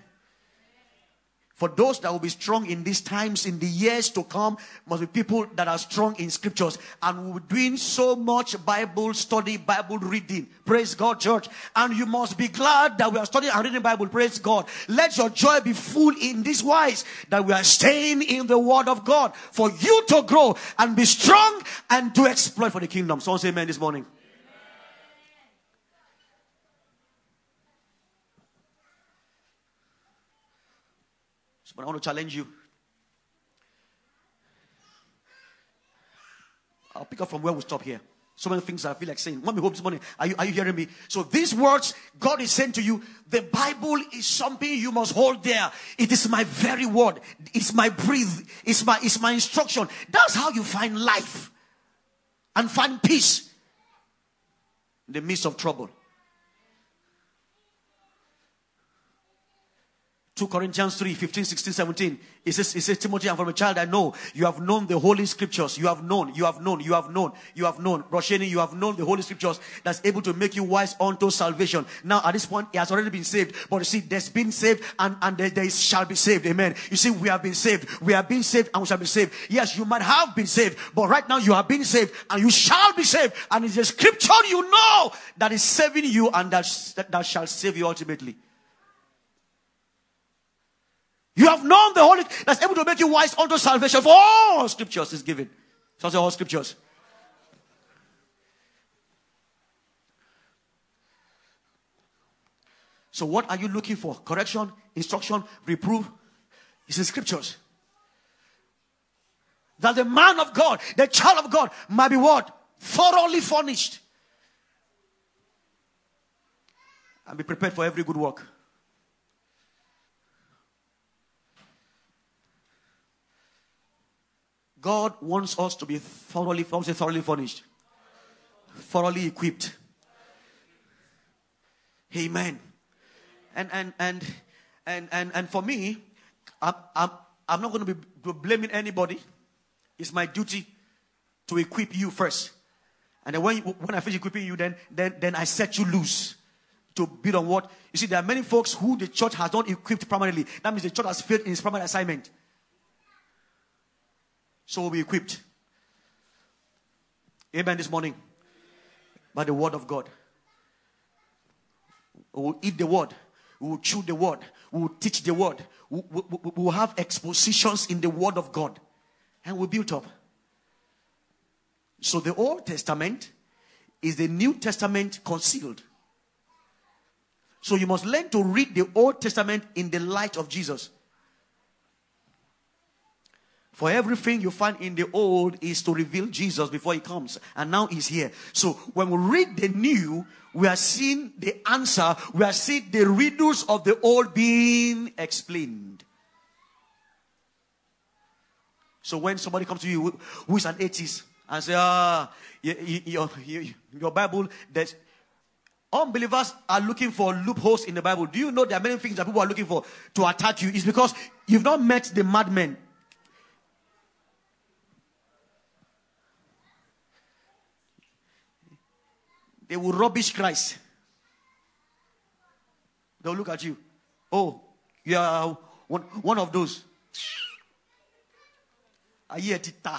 For those that will be strong in these times, in the years to come, must be people that are strong in scriptures. And doing so much Bible study, Bible reading. Praise God, church. And you must be glad that we are studying and reading Bible. Praise God. Let your joy be full in this wise that we are staying in the word of God for you to grow and be strong and to exploit for the kingdom. Someone say amen this morning. But I want to challenge you. I'll pick up from where we stop here. So many things I feel like saying. Let me hope this morning. Are you, are you hearing me? So these words God is saying to you, the Bible is something you must hold there. It is my very word. It's my breathe. It's my, it's my instruction. That's how you find life and find peace in the midst of trouble. 2 Corinthians 3, 15, 16, 17. It says, it says, Timothy, I'm from a child I know. You have known the holy scriptures. You have known, you have known, you have known, you have known. Rosheni, you have known the holy scriptures that's able to make you wise unto salvation. Now, at this point, he has already been saved. But you see, there's been saved and, and there, there shall be saved. Amen. You see, we have been saved. We have been saved and we shall be saved. Yes, you might have been saved, but right now you have been saved and you shall be saved. And it's a scripture you know that is saving you and that, that shall save you ultimately. You have known the Holy that's able to make you wise unto salvation. For all scriptures is given. So say all scriptures. So what are you looking for? Correction, instruction, reproof? It's in scriptures. That the man of God, the child of God, might be what? Thoroughly furnished. And be prepared for every good work. God wants us to be thoroughly, thoroughly furnished, thoroughly equipped. Amen. And and and and and and for me, I'm I'm, I'm not going to be blaming anybody. It's my duty to equip you first, and then when when I finish equipping you, then then then I set you loose to build on what you see. There are many folks who the church has not equipped primarily. That means the church has failed in its primary assignment. So we'll be equipped. Amen this morning. By the word of God. We will eat the word. We will chew the word. We will teach the word. We will have expositions in the word of God. And we build up. So the Old Testament is the New Testament concealed. So you must learn to read the Old Testament in the light of Jesus. For everything you find in the old is to reveal Jesus before he comes. And now he's here. So when we read the new, we are seeing the answer. We are seeing the riddles of the old being explained. So when somebody comes to you who is an atheist and say, ah, your, your, your Bible, that unbelievers are looking for loopholes in the Bible. Do you know there are many things that people are looking for to attack you? It's because you've not met the madmen They will rubbish Christ. They'll look at you. Oh, you are one, one of those. Are you a tita?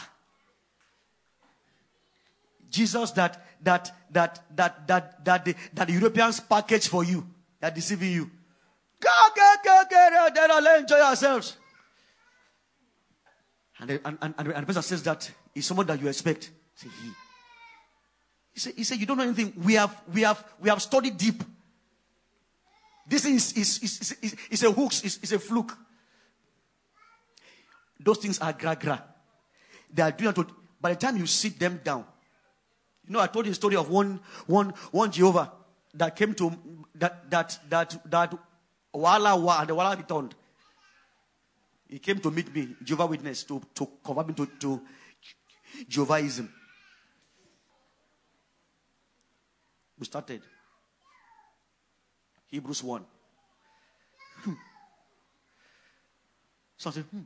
Jesus that that that that that that the, that the Europeans package for you. They're deceiving you. Go, go, go, go, then let enjoy yourselves. And and, and, and the person says that is someone that you expect. Say he. He said, he said, You don't know anything. We have, we have, we have studied deep. This is, is, is, is, is a hoax, is, is a fluke. Those things are gra gra. They are doing to, by the time you sit them down. You know, I told you a story of one, one, one Jehovah that came to, that, that, that, that, Wala wa, and the Wala returned. He came to meet me, Jehovah Witness, to, to convert me to, to Jehovahism. We started. Hebrews 1. Hmm. Hmm.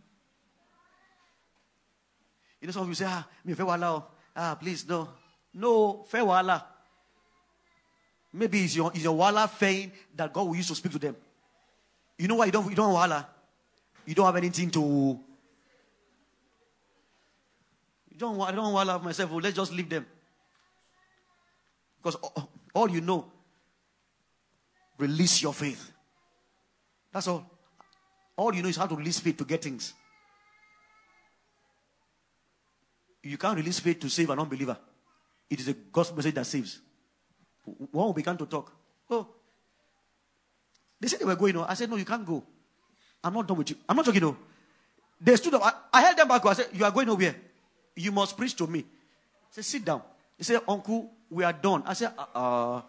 You know, some of you say, ah, me fair Ah, please, no. No, wala. Maybe it's your, it's your wala fame that God will use to speak to them. You know why you don't, you don't wala? You don't have anything to. You don't, I don't wala myself. Let's just leave them. Because all you know, release your faith. That's all. All you know is how to release faith to get things. You can't release faith to save an unbeliever. It is a gospel message that saves. One began to talk. Oh, they said they were going. Oh. I said, No, you can't go. I'm not done with you. I'm not talking. No. Oh. They stood up. I, I held them back. Oh. I said, You are going nowhere. You must preach to me. I said, Sit down. He said, Uncle, we are done. I said, uh, uh,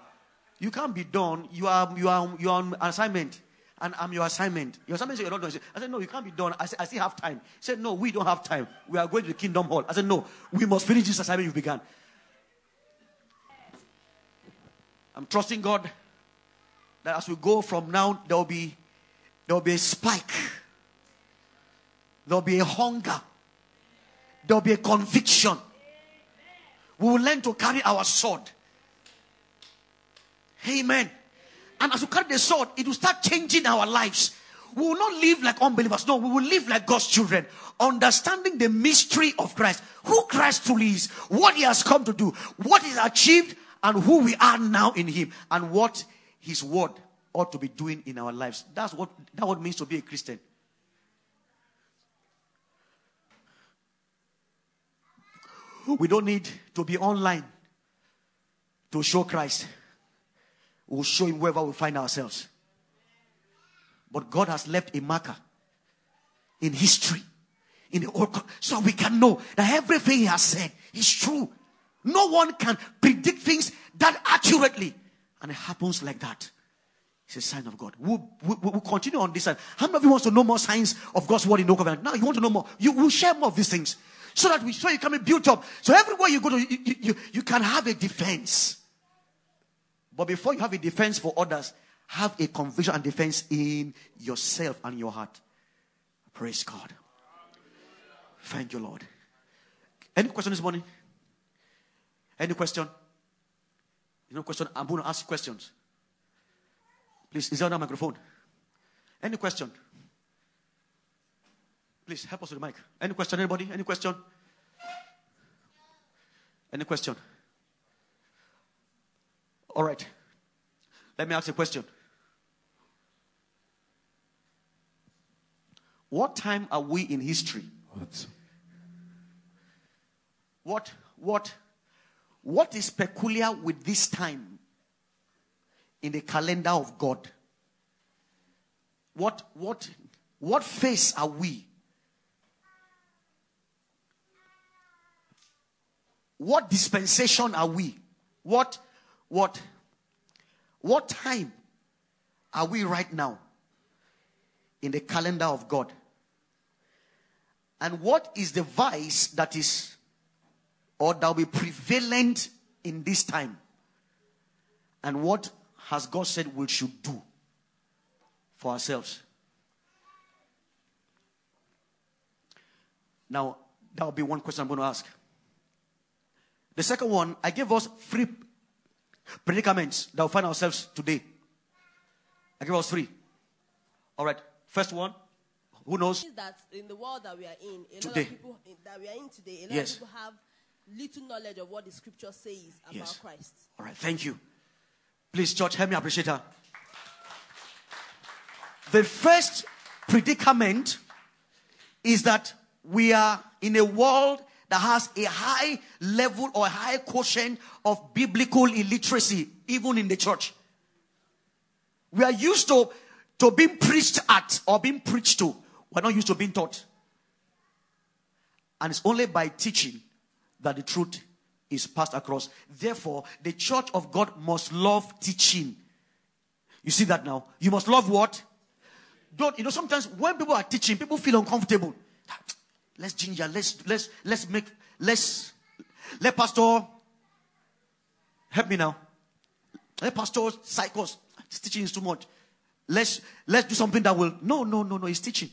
you can't be done. You are, you are, you are on assignment. And I'm your assignment. Your assignment is you're not done. I said, no, you can't be done. I said, I still have time. He said, no, we don't have time. We are going to the kingdom hall. I said, no, we must finish this assignment you began. I'm trusting God that as we go from now, there will be There'll be a spike. There'll be a hunger. There'll be a conviction. We will learn to carry our sword. Amen. And as we carry the sword, it will start changing our lives. We will not live like unbelievers. No, we will live like God's children, understanding the mystery of Christ, who Christ truly is, what he has come to do, what is achieved, and who we are now in him, and what his word ought to be doing in our lives. That's what that what means to be a Christian. We don't need to be online to show Christ. We'll show him wherever we find ourselves. But God has left a marker in history, in the old, so we can know that everything He has said is true. No one can predict things that accurately, and it happens like that. It's a sign of God. We'll, we'll, we'll continue on this side. How many of you wants to know more signs of God's word in the covenant? Now you want to know more. You will share more of these things so that we so you can be built up. So everywhere you go to, you, you, you can have a defense. But before you have a defense for others, have a conviction and defense in yourself and your heart. Praise God. Thank you, Lord. Any question this morning? Any question? No question. I'm going to ask questions. Please, is there a microphone? Any question? Please help us with the mic. Any question, anybody? Any question? Any question? All right. Let me ask you a question. What time are we in history? What? What what what is peculiar with this time in the calendar of God? What what what phase are we? What dispensation are we? What what what time are we right now in the calendar of God? And what is the vice that is or that will be prevalent in this time? And what has God said we should do for ourselves? Now, that will be one question I'm going to ask. The second one, I gave us three predicaments that we find ourselves today. I gave us three. All right. First one, who knows?
That in the world that we are in, a
today.
lot of people that we are in today, a lot
yes.
of people have little knowledge of what the scripture says about
yes.
Christ.
All right. Thank you. Please, church, help me appreciate her. The first predicament is that we are in a world that has a high level or high quotient of biblical illiteracy, even in the church. We are used to, to being preached at or being preached to. We're not used to being taught. And it's only by teaching that the truth is passed across. Therefore, the church of God must love teaching. You see that now? You must love what? Don't, you know, sometimes when people are teaching, people feel uncomfortable. Let's ginger. Let's let's let's make let's let pastor help me now. Let pastor. This teaching is too much. Let's let's do something that will no no no no. He's teaching.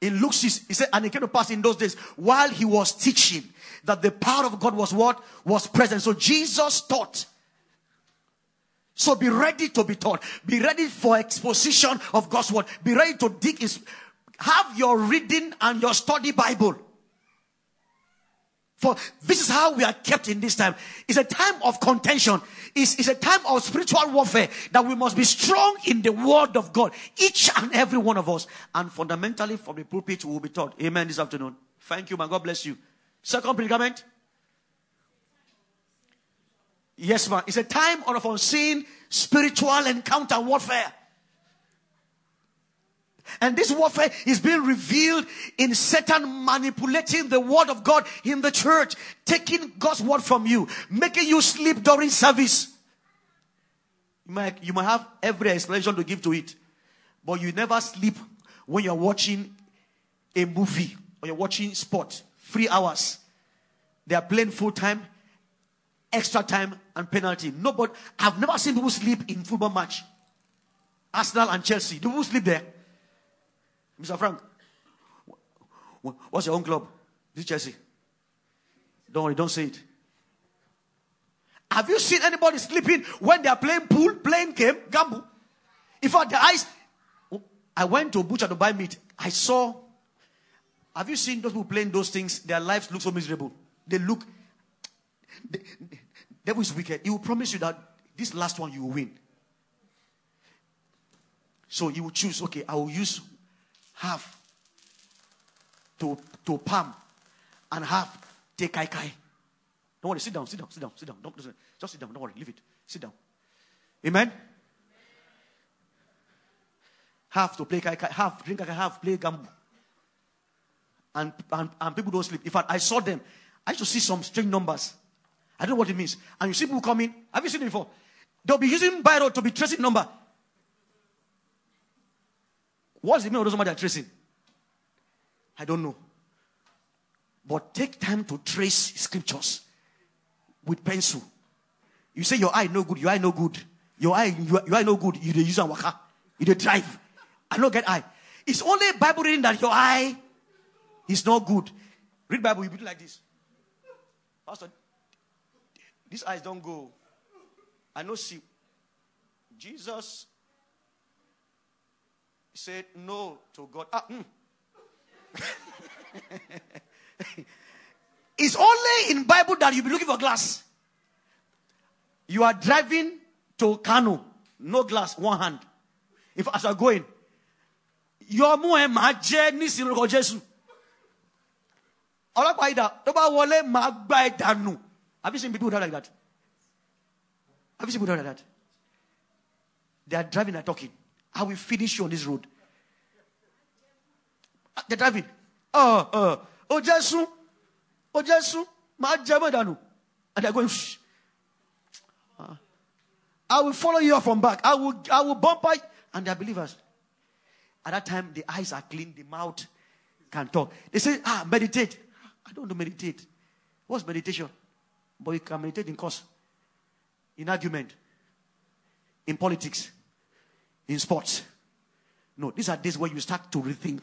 In Luke 6, he said, and it came to pass in those days while he was teaching that the power of God was what? Was present. So Jesus taught. So be ready to be taught. Be ready for exposition of God's word. Be ready to dig his, have your reading and your study Bible. For this is how we are kept in this time. It's a time of contention. It's, it's a time of spiritual warfare that we must be strong in the word of God. Each and every one of us. And fundamentally from the pulpit we will be taught. Amen this afternoon. Thank you, man. God bless you. Second predicament. Yes, man. It's a time of unseen spiritual encounter warfare. And this warfare is being revealed in Satan manipulating the word of God in the church, taking God's word from you, making you sleep during service. You might, you might have every explanation to give to it, but you never sleep when you're watching a movie or you're watching sport. Three hours. They are playing full time extra time and penalty. Nobody, I've never seen people sleep in football match. Arsenal and Chelsea. Do people sleep there? Mr. Frank, what's your own club? This Chelsea. Don't worry, don't say it. Have you seen anybody sleeping when they are playing pool, playing game, gamble? In fact, the eyes. I went to a butcher to buy meat. I saw. Have you seen those people playing those things? Their lives look so miserable. They look. The, the devil is wicked. He will promise you that this last one you will win. So you will choose. Okay, I will use half to to palm and half take kai kai. Don't worry, sit down, sit down, sit down, sit down. Don't, just sit down. Don't worry, leave it. Sit down. Amen. Half to play kai kai, half drink kai kai, half play gamble. And, and, and people don't sleep. In fact, I saw them. I used to see some strange numbers. I don't know what it means. And you see people coming. Have you seen it before? They'll be using Biro to be tracing number. What's the meaning of those numbers they're tracing? I don't know. But take time to trace scriptures with pencil. You say your eye no good, your eye no good. Your eye, your, your eye no good. You use a waka. You dey drive. I don't get eye. It's only Bible reading that your eye is not good. Read Bible, you do like this. Pastor, these eyes don't go. I know see. Jesus said no to God. Ah, mm. it's only in Bible that you'll be looking for glass. You are driving to Kano, no glass, one hand. If as you're going, your ẹ máa jẹ́ nísìnyí lórúkọ Jésù. ọlọ́pàá ìdá tó bá wọlé máa gbá dànù. Have you seen people like that? Have you seen people like that? They are driving and talking. I will finish you on this road. They're driving. Oh, oh, oh, Jesu, oh, Jesu, máa jẹ́ mọ́ ìdànù. And they're going. Uh, I will follow you from back. I will, I will bump bumper. And they're believers. At that time, the eyes are clean, the mouth can talk. They say, ah, meditate. I don't do meditate. What's meditation? But you can meditate in course, in argument, in politics, in sports. No, these are days where you start to rethink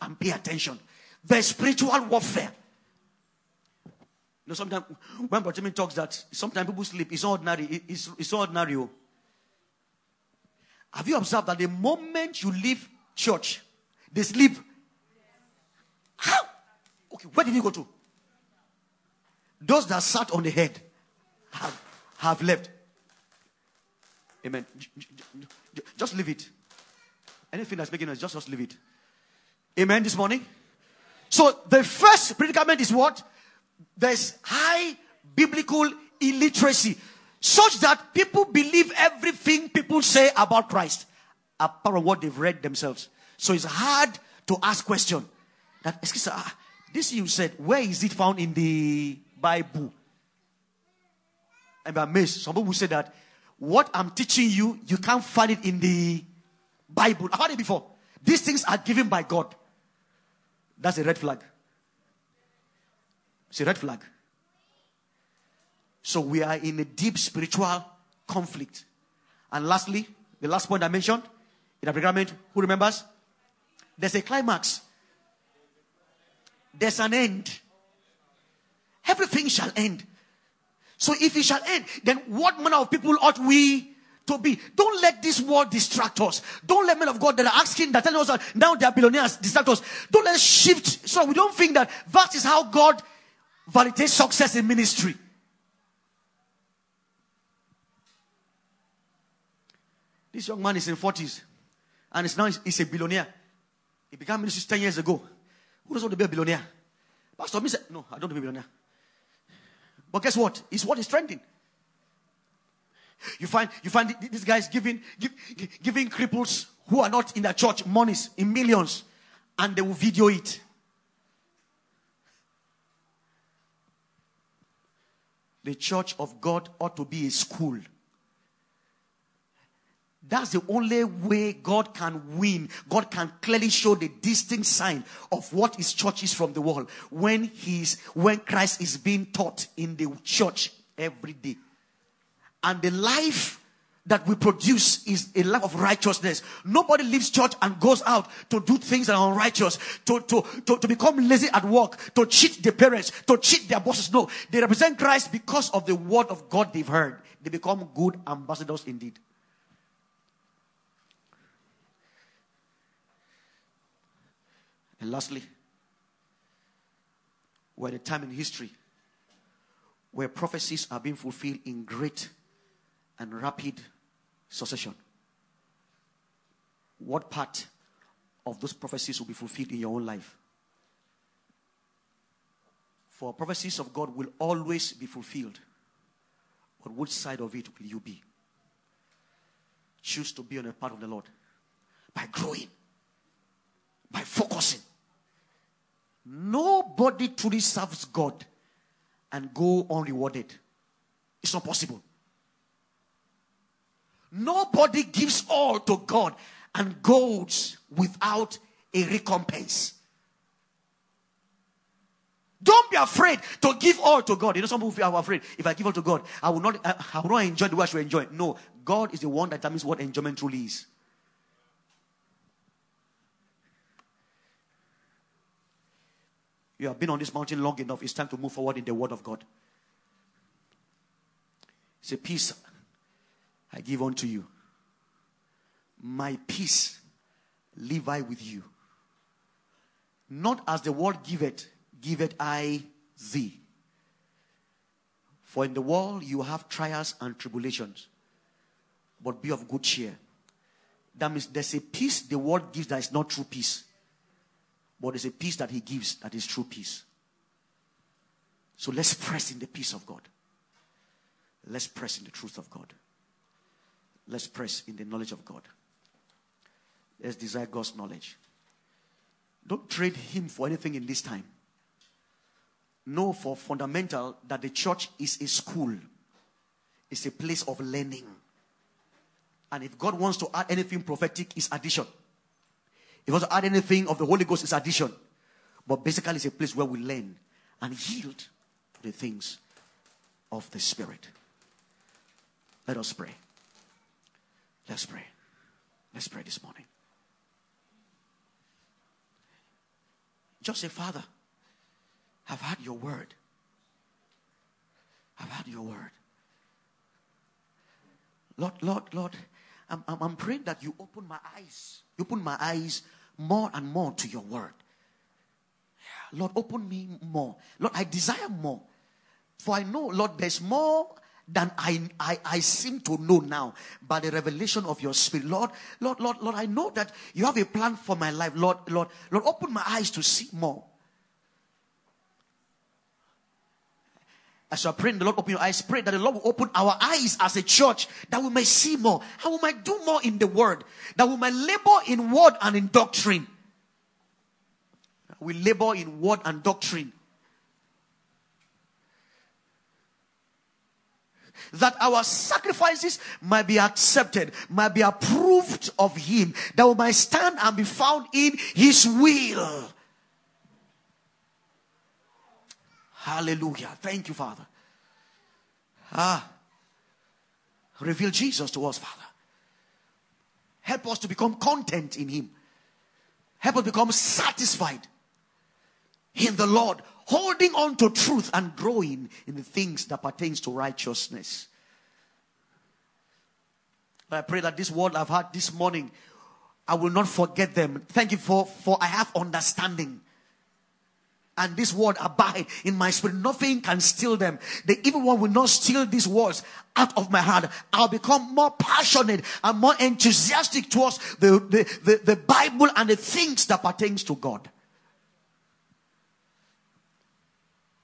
and pay attention. The spiritual warfare. You know, sometimes when Brother talks that sometimes people sleep, it's ordinary. It's, it's ordinary. Oh. Have you observed that the moment you leave church, they sleep? How? Okay, where did you go to? Those that sat on the head have, have left. Amen. Just leave it. Anything that's making us, just, just leave it. Amen this morning. So the first predicament is what? There's high biblical illiteracy such that people believe everything people say about Christ apart from what they've read themselves. So it's hard to ask question. That excuse me, ah, this you said, where is it found in the Bible? And I'm amazed. Some people say that what I'm teaching you, you can't find it in the Bible. I've heard it before. These things are given by God. That's a red flag. It's a red flag. So we are in a deep spiritual conflict. And lastly, the last point I mentioned in the predicament, who remembers? There's a climax. There's an end. Everything shall end. So if it shall end, then what manner of people ought we to be? Don't let this world distract us. Don't let men of God that are asking, that tell us that now they are billionaires distract us. Don't let shift so we don't think that that is how God validates success in ministry. This young man is in 40s and is now he's a billionaire. He began ministry 10 years ago. Who doesn't want to be a billionaire? Pastor me said, No, I don't want to be a billionaire. But guess what? It's what is trending. You find you find these guys giving give, giving cripples who are not in the church monies in millions, and they will video it. The church of God ought to be a school that's the only way God can win. God can clearly show the distinct sign of what church is from the world. When he's, when Christ is being taught in the church every day. And the life that we produce is a life of righteousness. Nobody leaves church and goes out to do things that are unrighteous, to, to, to, to become lazy at work, to cheat their parents, to cheat their bosses. No, they represent Christ because of the word of God they've heard. They become good ambassadors indeed. And lastly, we're at a time in history where prophecies are being fulfilled in great and rapid succession. What part of those prophecies will be fulfilled in your own life? For prophecies of God will always be fulfilled. But which side of it will you be? Choose to be on the path of the Lord by growing, by focusing. Nobody truly serves God and go unrewarded. It's not possible. Nobody gives all to God and goes without a recompense. Don't be afraid to give all to God. You know, some people are afraid. If I give all to God, I will not, I, I will not enjoy the way I should enjoy. No, God is the one that determines what enjoyment truly is. You have been on this mountain long enough. It's time to move forward in the Word of God. Say, peace I give unto you. My peace leave I with you. Not as the world giveth, giveth I thee. For in the world you have trials and tribulations, but be of good cheer. That means there's a peace the world gives that is not true peace. But there's a peace that he gives that is true peace. So let's press in the peace of God. Let's press in the truth of God. Let's press in the knowledge of God. Let's desire God's knowledge. Don't trade Him for anything in this time. Know for fundamental that the church is a school, it's a place of learning. And if God wants to add anything prophetic, it's addition. If He wants to add anything of the Holy Ghost, it's addition. But basically, it's a place where we learn and yield to the things of the Spirit. Let us pray. Let's pray. Let's pray this morning. Just say, Father, I've had your word. I've had your word. Lord, Lord, Lord, I'm, I'm, praying that you open my eyes. You open my eyes more and more to your word. Lord, open me more. Lord, I desire more. For I know, Lord, there's more than I, I, I seem to know now by the revelation of your spirit. Lord, Lord, Lord, Lord, I know that you have a plan for my life. Lord, Lord, Lord, open my eyes to see more. As you are praying, the Lord open your eyes. Pray that the Lord will open our eyes as a church that we may see more, and we might do more in the word, that we might labor in word and in doctrine. We labor in word and doctrine. that our sacrifices might be accepted, might be approved of Him, that we might stand and be found in His will. Hallelujah. Thank you, Father. Ah, reveal Jesus to us, Father. Help us to become content in Him. Help us become satisfied in the Lord holding on to truth and growing in the things that pertains to righteousness. I pray that this word I've had this morning, I will not forget them. Thank you for, for I have understanding. And this word abide in my spirit. Nothing can steal them. The evil one will not steal these words out of my heart. I'll become more passionate and more enthusiastic towards the, the, the, the Bible and the things that pertains to God.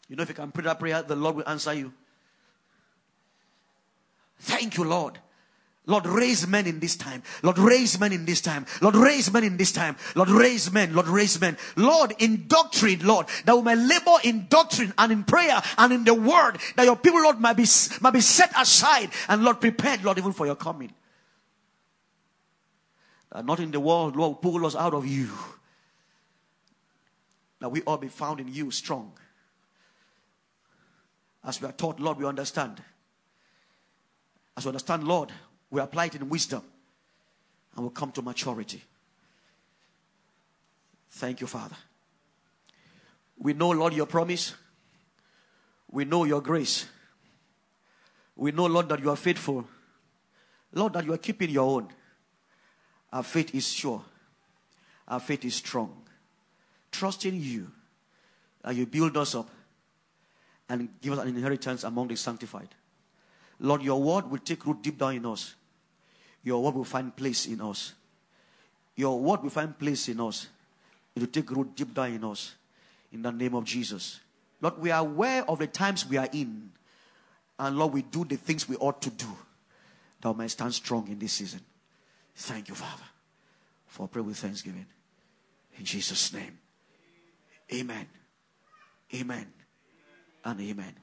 You know, if you can pray that prayer, the Lord will answer you. Thank you, Lord. Lord, raise men in this time. Lord, raise men in this time. Lord, raise men in this time. Lord, raise men. Lord, raise men. Lord, in doctrine, Lord, that we may labor in doctrine and in prayer and in the word, that your people, Lord, might be, might be set aside and, Lord, prepared, Lord, even for your coming. That not in the world, Lord, pull us out of you. That we all be found in you strong As we are taught, Lord, we understand. As we understand, Lord, we apply it in wisdom and we come to maturity. Thank you, Father. We know, Lord, your promise. We know your grace. We know, Lord, that you are faithful. Lord, that you are keeping your own. Our faith is sure. Our faith is strong. Trusting you that you build us up and give us an inheritance among the sanctified. Lord, your word will take root deep down in us. Your word will find place in us. Your word will find place in us. It will take root deep down in us. In the name of Jesus. Lord, we are aware of the times we are in. And Lord, we do the things we ought to do we may stand strong in this season. Thank you, Father, for pray with thanksgiving. In Jesus' name. Amen. Amen. And amen.